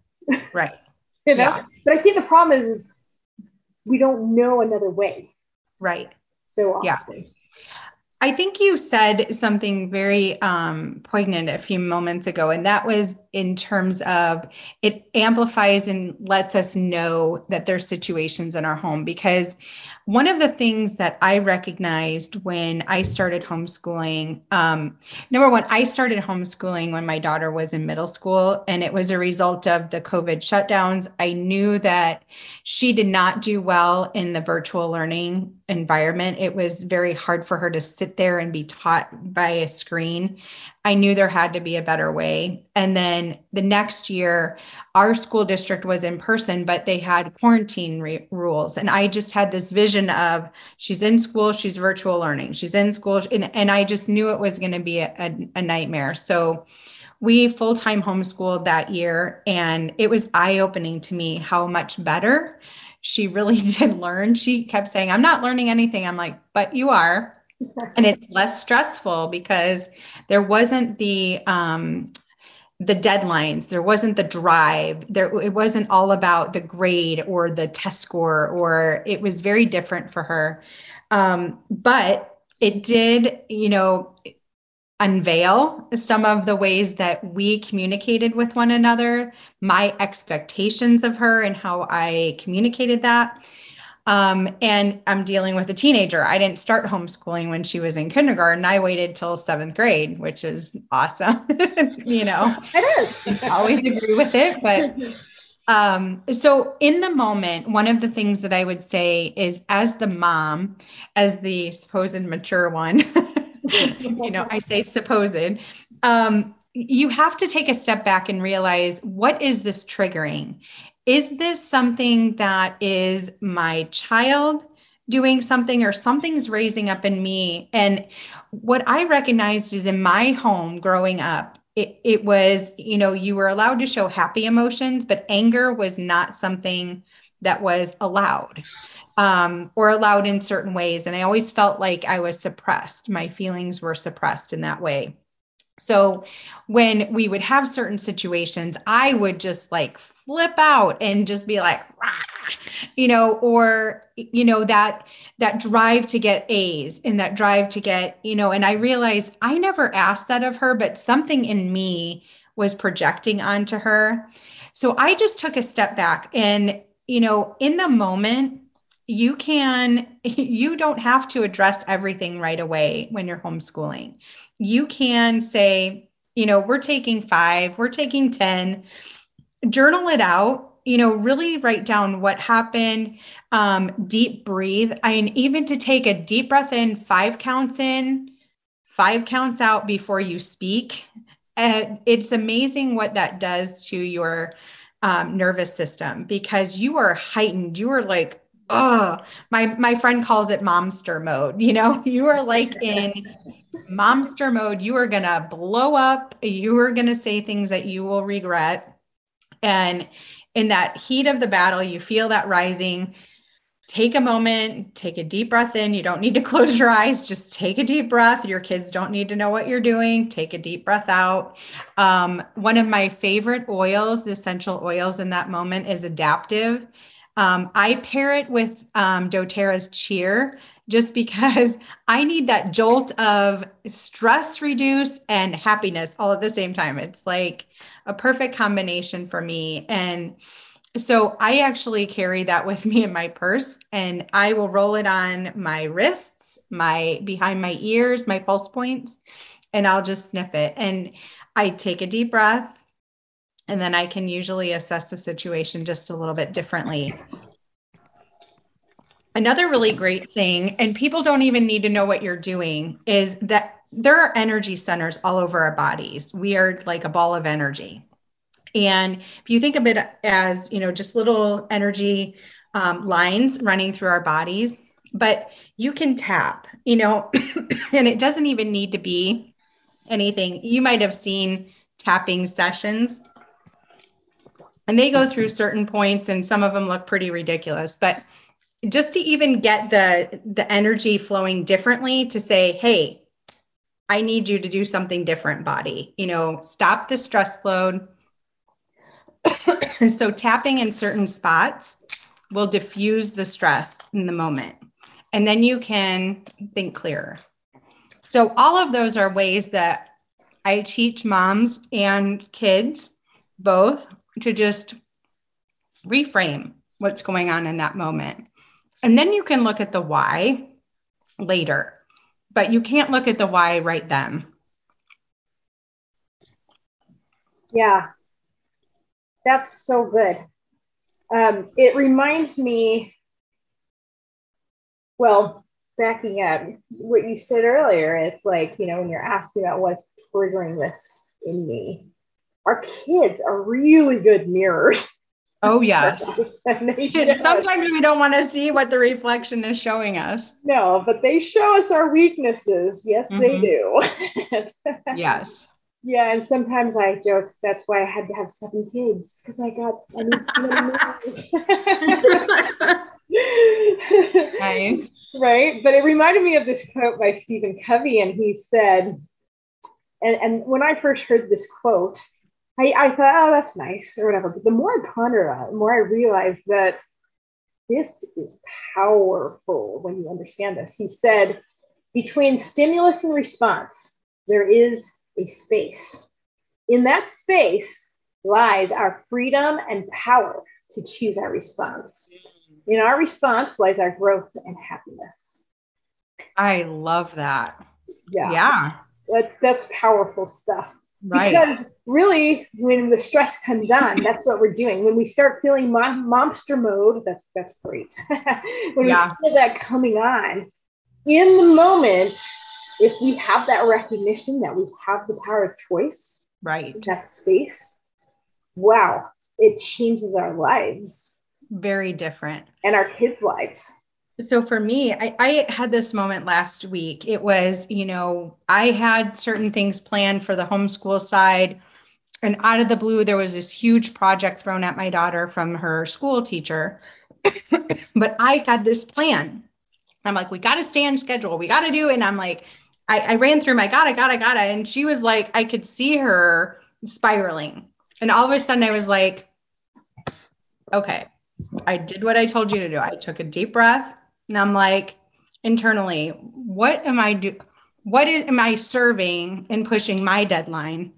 Right. <laughs> you know? Yeah. But I think the problem is, is we don't know another way. Right. So often. Yeah. I think you said something very um, poignant a few moments ago, and that was in terms of it amplifies and lets us know that there's situations in our home. Because one of the things that I recognized when I started homeschooling, um, number one, I started homeschooling when my daughter was in middle school, and it was a result of the COVID shutdowns. I knew that she did not do well in the virtual learning environment. It was very hard for her to sit there and be taught by a screen. I knew there had to be a better way. And then the next year, our school district was in person, but they had quarantine re- rules. And I just had this vision of she's in school, she's virtual learning, she's in school. And, and I just knew it was going to be a, a, a nightmare. So we full time homeschooled that year. And it was eye opening to me how much better she really <laughs> did learn. She kept saying, I'm not learning anything. I'm like, but you are and it's less stressful because there wasn't the um, the deadlines there wasn't the drive there it wasn't all about the grade or the test score or it was very different for her. Um, but it did you know unveil some of the ways that we communicated with one another my expectations of her and how i communicated that um, and I'm dealing with a teenager. I didn't start homeschooling when she was in kindergarten. I waited till seventh grade, which is awesome. <laughs> you know, it is. always agree with it, but um, so in the moment, one of the things that I would say is as the mom, as the supposed mature one, <laughs> you know, I say supposed, um, you have to take a step back and realize what is this triggering? Is this something that is my child doing something or something's raising up in me? And what i recognized is in my home growing up it, it was you know you were allowed to show happy emotions but anger was not something that was allowed um, or allowed in certain ways. And i always felt like i was suppressed. My feelings were suppressed in that way So when we would have certain situations, I would just like flip out and just be like, Rah! you know, or you know that that drive to get A's and that drive to get, you know, and I realized I never asked that of her, but something in me was projecting onto her. So I just took a step back and, you know, in the moment, you can <laughs> you don't have to address everything right away when you're homeschooling you can say you know we're taking 5 we're taking 10 journal it out you know really write down what happened um, deep breathe. I mean even to take a deep breath in five counts in five counts out before you speak. And it's amazing what that does to your um, nervous system because you are heightened. You are like oh my my friend calls it momster mode you know? <laughs> You are like in <laughs> momster mode you are gonna blow up. You are gonna say things that you will regret. And in that heat of the battle you feel that rising. Take a moment take a deep breath in. You don't need to <laughs> close your eyes. Just take a deep breath. Your kids don't need to know what you're doing. Take a deep breath out. Um, one of my favorite oils the essential oils in that moment is Adaptiv. Um, I pair it with um, doTERRA's cheer just because <laughs> I need that jolt of stress reduce and happiness all at the same time. It's like a perfect combination for me. And so I actually carry that with me in my purse and I will roll it on my wrists, my behind my ears, my pulse points, and I'll just sniff it. And I take a deep breath and then I can usually assess the situation just a little bit differently. Another really great thing, and people don't even need to know what you're doing, is that there are energy centers all over our bodies. We are like a ball of energy. And if you think of it as, you know, just little energy um, lines running through our bodies, but you can tap, you know, <coughs> and it doesn't even need to be anything. You might have seen tapping sessions and they go through certain points and some of them look pretty ridiculous but just to even get the the energy flowing differently to say hey i need you to do something different body you know stop the stress load. <coughs> So tapping in certain spots will diffuse the stress in the moment. And then you can think clearer. So all of those are ways that i teach moms and kids both to just reframe what's going on in that moment. And then you can look at the why later, but you can't look at the why right then. Yeah, that's so good. Um, it reminds me, well, backing up what you said earlier, it's like, you know, when you're asking about what's triggering this in me, our kids are really good mirrors. <laughs> Oh <laughs> yes. <laughs> Sometimes we don't want to see what the reflection is showing us. No, but they show us our weaknesses. Yes, mm-hmm. they do. <laughs> yes. Yeah, and sometimes I joke that's why I had to have seven kids because I got I need many Right. But it reminded me of this quote by Stephen Covey, and he said, and, and when I first heard this quote, I, I thought, oh, that's nice or whatever. But the more I ponder on it, the more I realized that this is powerful when you understand this. He said, between stimulus and response, there is a space. In that space lies our freedom and power to choose our response. In our response lies our growth and happiness. I love that. Yeah. Yeah. That, that's powerful stuff. Right. Because really, when the stress comes on, that's what we're doing. When we start feeling mon- monster mode, that's that's great. <laughs> when yeah. we feel that coming on, in the moment, if we have that recognition that we have the power of choice, right, that space, wow, it changes our lives. Very different. And our kids' lives. So for me, I, I, had this moment last week. It was, you know, I had certain things planned for the homeschool side. And out of the blue, there was this huge project thrown at my daughter from her school teacher. <coughs> but I had this plan. I'm like, we got to stay on schedule. We got to do. And I'm like, I, I ran through my God, I got, I got. And she was like, I could see her spiraling. And all of a sudden I was like, okay, I did what I told you to do. I took a deep breath and I'm like, internally, what am I do? What am I serving in pushing my deadline?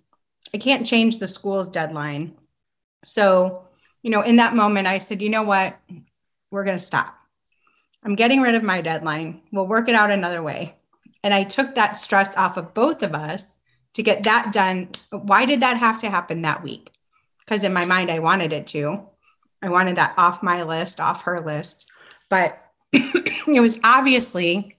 I can't change the school's deadline. So, you know, in that moment, I said, you know what? We're going to stop. I'm getting rid of my deadline. We'll work it out another way. And I took that stress off of both of us to get that done. Why did that have to happen that week? Because in my mind, I wanted it to. I wanted that off my list, off her list. But <coughs> it was obviously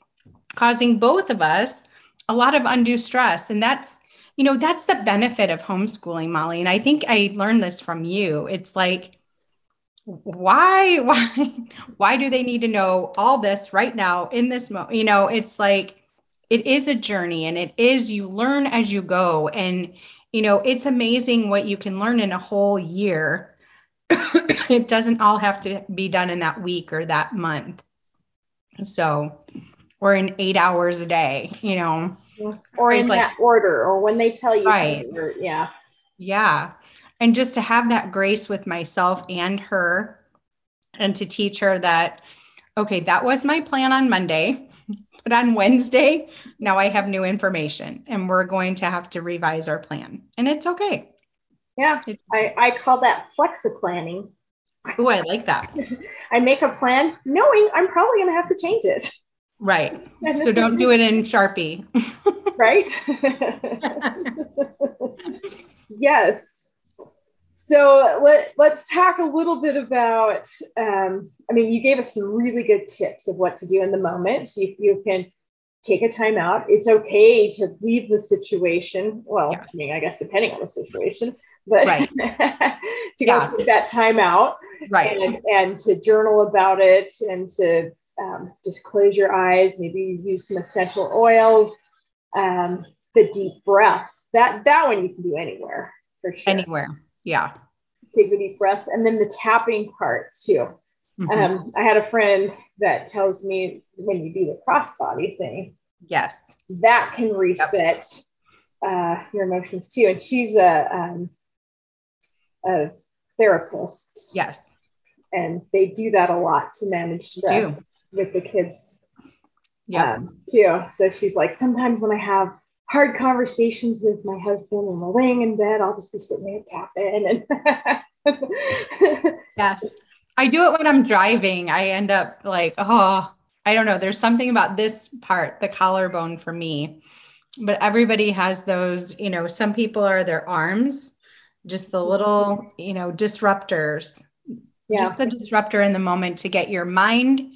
causing both of us a lot of undue stress. And that's, you know, that's the benefit of homeschooling, Molly. And I think I learned this from you. It's like, why, <laughs> why, why do they need to know all this right now in this moment? You know, it's like, it is a journey and it is you learn as you go and you know it's amazing what you can learn in a whole year <coughs> it doesn't all have to be done in that week or that month so or in eight hours a day you know or in like, that order or when they tell you right yeah yeah and just to have that grace with myself and her and to teach her that okay that was my plan on monday <laughs> but on Wednesday, now I have new information and we're going to have to revise our plan. And it's okay. Yeah. I, I call that flexi planning. Oh, I like that. <laughs> I make a plan knowing I'm probably going to have to change it. Right. So don't do it in Sharpie. <laughs> right. <laughs> yes. So let, let's talk a little bit about, um, I mean, you gave us some really good tips of what to do in the moment. So if you can take a time out, it's okay to leave the situation. Well, yeah. I mean, I guess depending on the situation, but right. <laughs> to go take that time out right. and, and to journal about it and to um, just close your eyes, maybe use some essential oils, um, the deep breaths. That that one you can do anywhere for sure. Anywhere. Yeah. Take the deep breaths. And then the tapping part too. Mm-hmm. Um, I had a friend that tells me when you do the crossbody thing, yes, that can reset yep. uh, your emotions too. And she's a, um, a therapist. Yes. And they do that a lot to manage stress with the kids. Yeah. Um, too. So she's like, sometimes when I have hard conversations with my husband and we're laying in bed, I'll just be sitting there tapping and <laughs> yeah. I do it when I'm driving. I end up like, oh, I don't know. There's something about this part, the collarbone for me. But everybody has those, you know, some people are their arms, just the little, you know, disruptors. Yeah. Just the disruptor in the moment to get your mind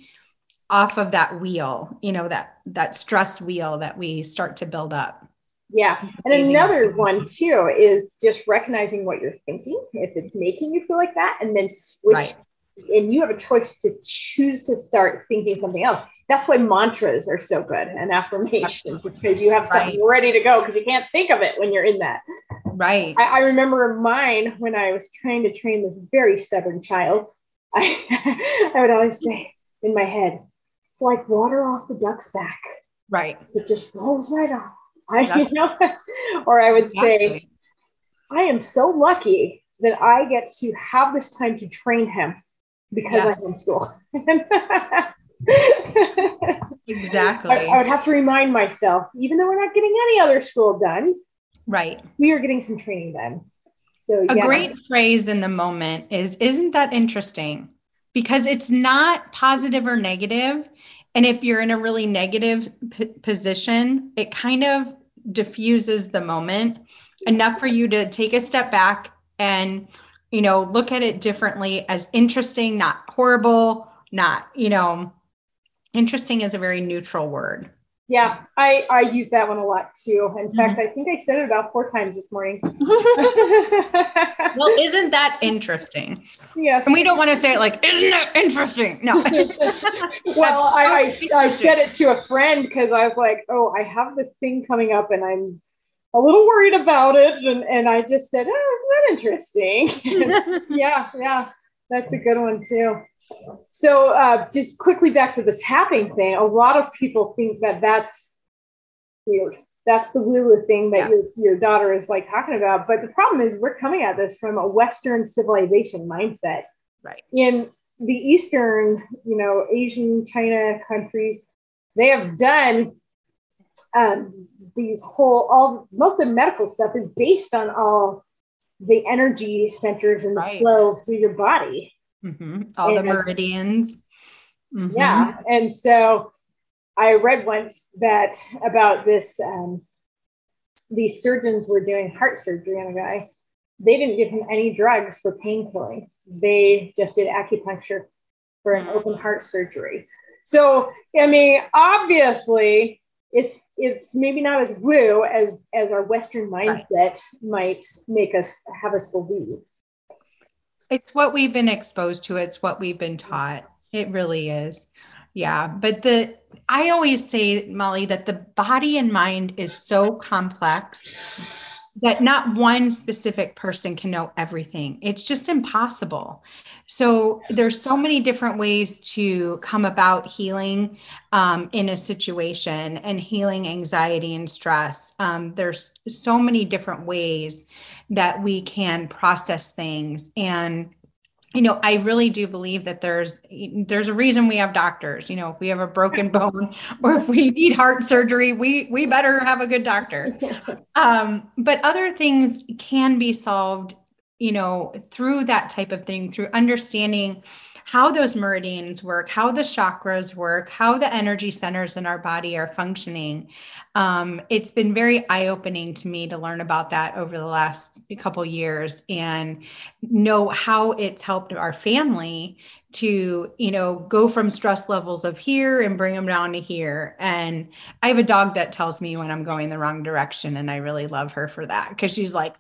off of that wheel, you know, that that stress wheel that we start to build up. Yeah. And another one too is just recognizing what you're thinking, if it's making you feel like that, and then switch. Right. And you have a choice to choose to start thinking something else. That's why mantras are so good and affirmations because you have something right. ready to go because you can't think of it when you're in that. Right. I, I remember mine when I was trying to train this very stubborn child. <laughs> I, I would always say in my head, it's like water off the duck's back. Right. It just rolls right off. I, <laughs> you know, or I would exactly. say, I am so lucky that I get to have this time to train him because yes. I'm in school. <laughs> exactly. I, I, would have to remind myself, even though we're not getting any other school done, right? We are getting some training done. So a yeah. great phrase in the moment is, "Isn't that interesting?" Because it's not positive or negative. And if you're in a really negative p- position, it kind of diffuses the moment enough for you to take a step back and, you know, look at it differently as interesting, not horrible, not, you know, interesting is a very neutral word. Yeah, I, I use that one a lot too. In mm-hmm. fact, I think I said it about four times this morning. <laughs> well, <laughs> isn't that interesting? Yes. And we don't want to say it like, isn't it interesting? No. <laughs> well, I, I, I said it to a friend because I was like, oh, I have this thing coming up and I'm a little worried about it. And, and I just said, oh, isn't that interesting? <laughs> yeah, yeah, that's a good one too. So, uh, just quickly back to the tapping thing. A lot of people think that that's weird. That's the woo thing that Yeah. your, your daughter is like talking about. But the problem is we're coming at this from a Western civilization mindset. Right. In the Eastern, you know, Asian, China countries, they have done um, these whole all most of the medical stuff is based on all the energy centers and the Right. flow through your body. Mhm. All the And- meridians. Mhm. Yeah. And so I read once that about this um, these surgeons were doing heart surgery on a guy. They didn't give him any drugs for pain killing. They just did acupuncture for an open heart surgery. So I mean, obviously, it's it's maybe not as woo as as our Western mindset might make us have us believe. It's what we've been exposed to. It's what we've been taught. It really is. Yeah. But the, I always say, Molly, that the body and mind is so complex that not one specific person can know everything. It's just impossible. So there's so many different ways to come about healing um, in a situation and healing anxiety and stress. Um, there's so many different ways that we can process things and you know i really do believe that there's there's a reason we have doctors. You know if we have a broken bone <laughs> or if we need heart surgery we we better have a good doctor. <laughs> Um but other things can be solved you know through that type of thing through understanding how those meridians work how the chakras work how the energy centers in our body are functioning um, it's been very eye-opening to me to learn about that over the last couple years and know how it's helped our family to you know go from stress levels of here and bring them down to here. And i have a dog that tells me when i'm going the wrong direction and i really love her for that because she's like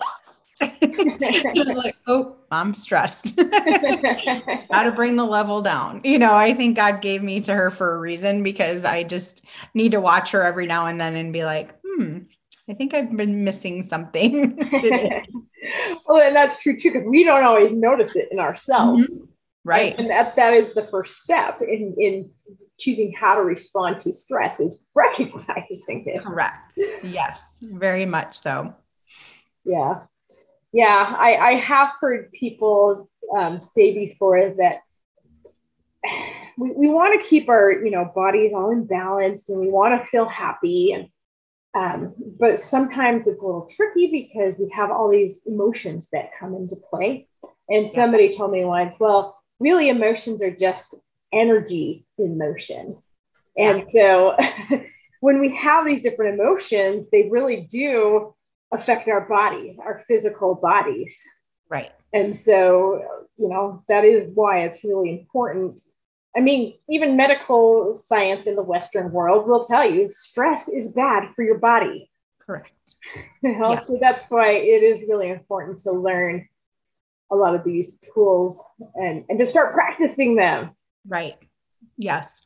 I was like, oh, I'm stressed. <laughs> How to bring the level down. You know, I think God gave me to her for a reason because I just need to watch her every now and then and be like, hmm, I think I've been missing something <laughs> today. <laughs> well, and that's true too, because we don't always notice it in ourselves. right. And that, that is the first step in, in choosing how to respond to stress is recognizing it. Correct. Yes, very much so. Yeah. Yeah. I, I have heard people um, say before that <sighs> we, we want to keep our, you know, bodies all in balance and we want to feel happy. And, um, but sometimes it's a little tricky because we have all these emotions that come into play. And somebody told me once, well, really emotions are just energy in motion. And so <laughs> when we have these different emotions, they really do affect our bodies, our physical bodies. Right. And so, you know, that is why it's really important. I mean, even medical science in the Western world will tell you stress is bad for your body. Correct. <laughs> You know, Yes. so that's why it is really important to learn a lot of these tools and, and to start practicing them. Right. Yes.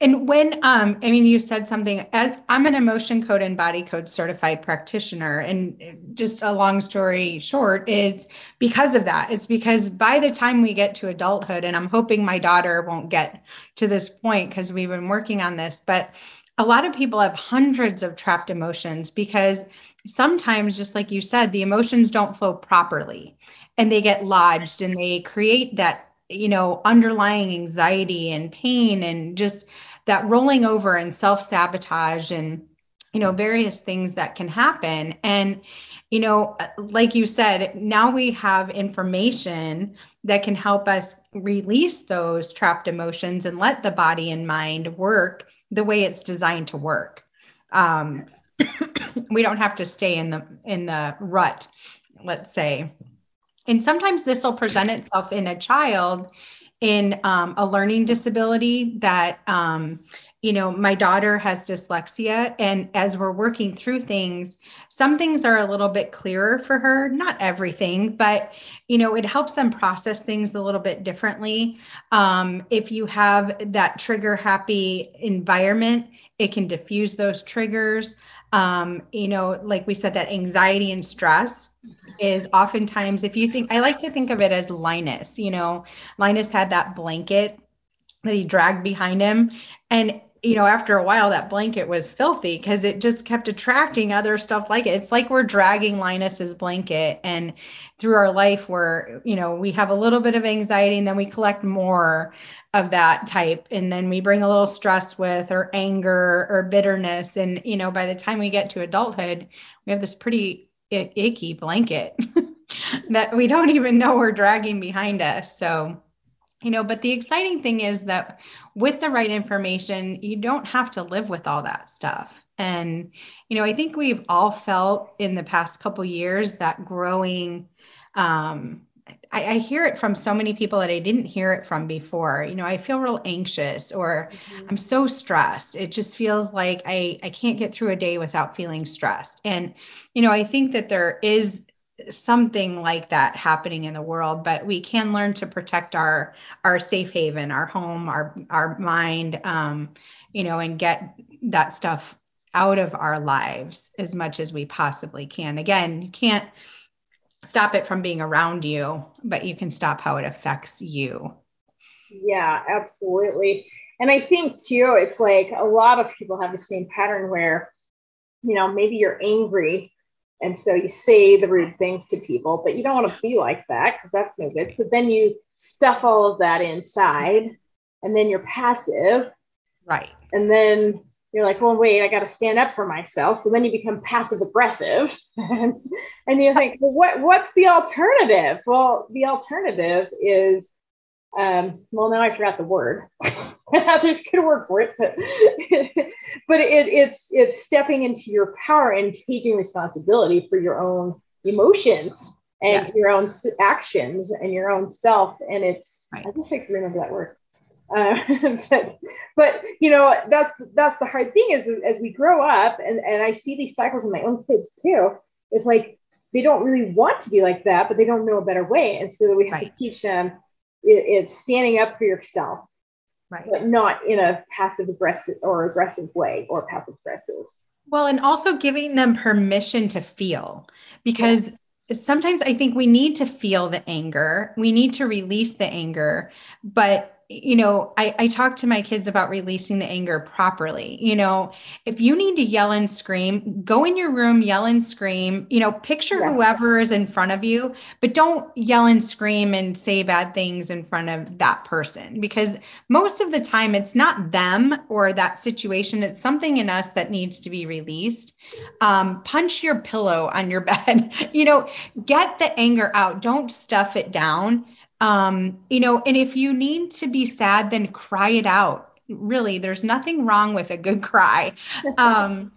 And when um I mean you said something I'm an emotion code and body code certified practitioner and just a long story short it's because of that. It's because by the time we get to adulthood and I'm hoping my daughter won't get to this point because we've been working on this but a lot of people have hundreds of trapped emotions because sometimes just like you said the emotions don't flow properly and they get lodged and they create that you know, underlying anxiety and pain and just that rolling over and self sabotage and, you know, various things that can happen. And, you know, like you said, now we have information that can help us release those trapped emotions and let the body and mind work the way it's designed to work. Um, <coughs> we don't have to stay in the in the rut, let's say and sometimes this will present itself in a child in um, a learning disability that um, you know my daughter has dyslexia and as we're working through things some things are a little bit clearer for her. Not everything but you know it helps them process things a little bit differently. Um, if you have that trigger happy environment it can diffuse those triggers um, you know like we said that anxiety and stress is oftentimes if you think I like to think of it as Linus, you know, Linus had that blanket that he dragged behind him and you know, after a while, that blanket was filthy because it just kept attracting other stuff like it. It's like we're dragging Linus's blanket, and through our life, where you know we have a little bit of anxiety, and then we collect more of that type, and then we bring a little stress with, or anger, or bitterness, and you know, by the time we get to adulthood, we have this pretty icky blanket <laughs> that we don't even know we're dragging behind us. So you know but the exciting thing is that with the right information you don't have to live with all that stuff and you know i think we've all felt in the past couple years that growing um, I, I, hear it from so many people that I didn't hear it from before. You know, I feel real anxious or mm-hmm. I'm so stressed. It just feels like I, I can't get through a day without feeling stressed. And, you know, I think that there is something like that happening in the world but we can learn to protect our our safe haven our home our our mind um you know and get that stuff out of our lives as much as we possibly can. Again you can't stop it from being around you but you can stop how it affects you. Yeah absolutely. And i think too it's like a lot of people have the same pattern where you know maybe you're angry and so you say the rude things to people, but you don't want to be like that because that's no good. So then you stuff all of that inside and then you're passive. Right. And then you're like, well, wait, I got to stand up for myself. So then you become passive aggressive. <laughs> and you think, well, what, what's the alternative? Well, the alternative is, um, well, now I forgot the word. <laughs> <laughs> There's a good word for it, but <laughs> but it, it's it's stepping into your power and taking responsibility for your own emotions and your own actions and your own self. And it's right. I wish I could remember that word. Uh, <laughs> but, but, you know that's that's the hard thing is as we grow up and, and I see these cycles in my own kids too. It's like they don't really want to be like that, but they don't know a better way, and so we have right. to teach them it, it's standing up for yourself right but not in a passive aggressive or aggressive way or passive aggressive well and also giving them permission to feel because yeah. sometimes i think we need to feel the anger we need to release the anger but you know, I, I talk to my kids about releasing the anger properly. You know, if you need to yell and scream, go in your room, yell and scream, you know, picture yeah. whoever is in front of you, but don't yell and scream and say bad things in front of that person because most of the time it's not them or that situation. It's something in us that needs to be released. Um, punch your pillow on your <laughs> bed, you know, get the anger out. Don't stuff it down um, you know, and if you need to be sad, then cry it out. Really, there's nothing wrong with a good cry. Um,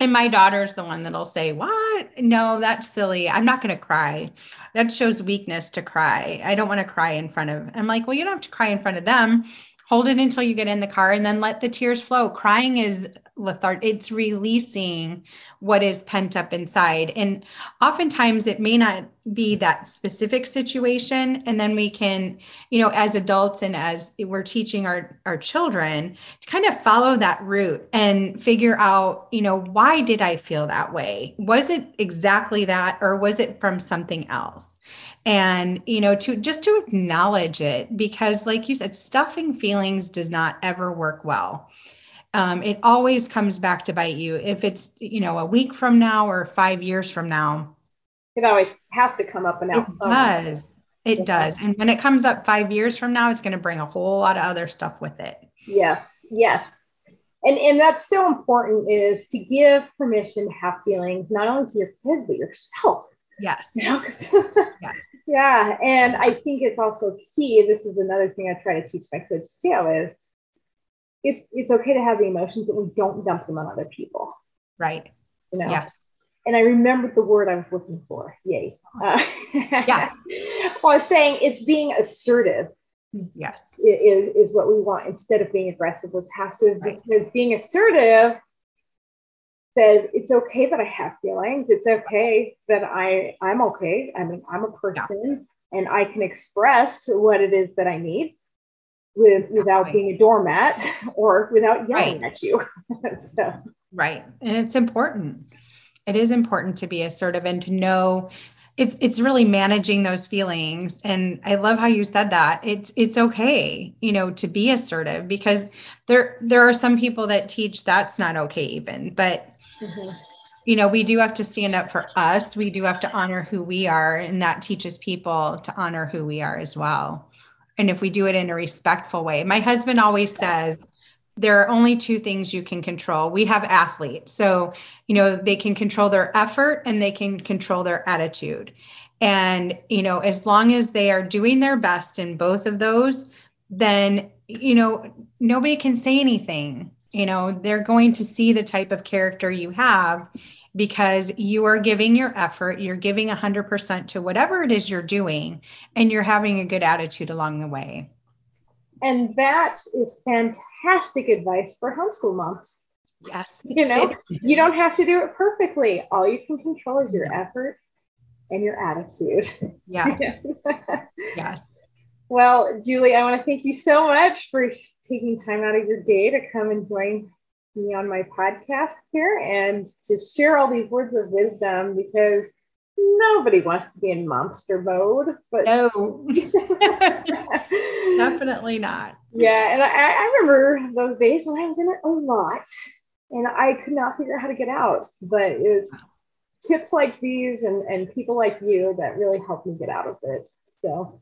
and my daughter's the one that'll say, What? No, that's silly. I'm not going to cry. That shows weakness to cry. I don't want to cry in front of. I'm like, Well, you don't have to cry in front of them. Hold it until you get in the car and then let the tears flow. Crying is lethargic. It's releasing what is pent up inside. And oftentimes it may not be that specific situation. And then we can, you know, as adults and as we're teaching our, our children to kind of follow that route and figure out, you know, why did I feel that way? Was it exactly that or was it from something else? and you know to just to acknowledge it because like you said stuffing feelings does not ever work well um, it always comes back to bite you. If it's you know a week from now or five years from now. It always has to come up and out it does. It does. And when it comes up five years from now it's going to bring a whole lot of other stuff with it. Yes yes. And and that's so important is to give permission to have feelings not only to your kids but yourself. Yes. You know? <laughs> yes. Yeah and i think it's also key this is another thing i try to teach my kids too is it's it's okay to have the emotions, but we don't dump them on other people. Right. You know? Yes. And I remembered the word I was looking for. Yay. Uh, yeah. well, I was saying it's being assertive. Yes. Is, is what we want instead of being aggressive or passive right. because being assertive says it's okay that I have feelings. It's okay that I I'm okay. I mean, I'm a person yeah. and I can express what it is that I need with without right. being a doormat <laughs> or without yelling right. at you. <laughs> so. Right. And it's important. It is important to be assertive and to know it's it's really managing those feelings and i love how you said that it's it's okay you know to be assertive because there there are some people that teach that's not okay even but mm-hmm. you know we do have to stand up for us we do have to honor who we are and that teaches people to honor who we are as well and if we do it in a respectful way my husband always says there are only two things you can control. We have athletes. So, you know, they can control their effort and they can control their attitude. And, you know, as long as they are doing their best in both of those, then, you know, nobody can say anything. You know, they're going to see the type of character you have because you are giving your effort, you're giving 100% to whatever it is you're doing, and you're having a good attitude along the way. And that is fantastic advice for homeschool moms. Yes. You know, you don't have to do it perfectly. All you can control is your effort and your attitude. Yes. <laughs> yes. Well, Julie, I want to thank you so much for taking time out of your day to come and join me on my podcast here and to share all these words of wisdom because nobody wants to be in monster mode, but no, <laughs> definitely not. Yeah, and I, I remember those days when I was in it a lot, and I could not figure out how to get out. But it was tips like these and and people like you that really helped me get out of it. So,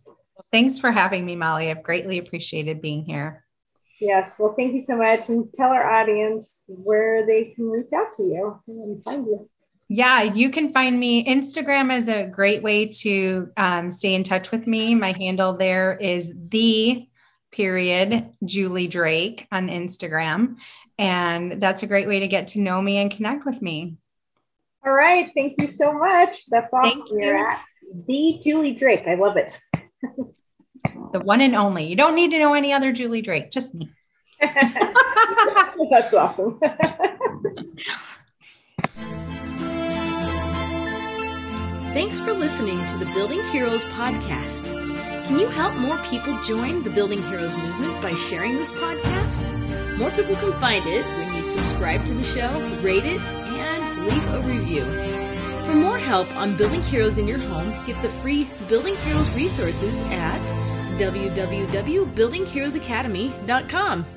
thanks for having me, Molly. I've greatly appreciated being here. Yes, well, thank you so much, and tell our audience where they can reach out to you and find you. Yeah, you can find me. Instagram is a great way to um, stay in touch with me. My handle there is the period Julie Drake on Instagram. And that's a great way to get to know me and connect with me. All right. Thank you so much. That's awesome. You're at the Julie Drake. I love it. <laughs> the one and only. You don't need to know any other Julie Drake, just me. <laughs> that's awesome. Thanks for listening to the Building Heroes podcast. Can you help more people join the Building Heroes movement by sharing this podcast? More people can find it when you subscribe to the show, rate it, and leave a review. For more help on building heroes in your home, get the free Building Heroes resources at www.buildingheroesacademy.com.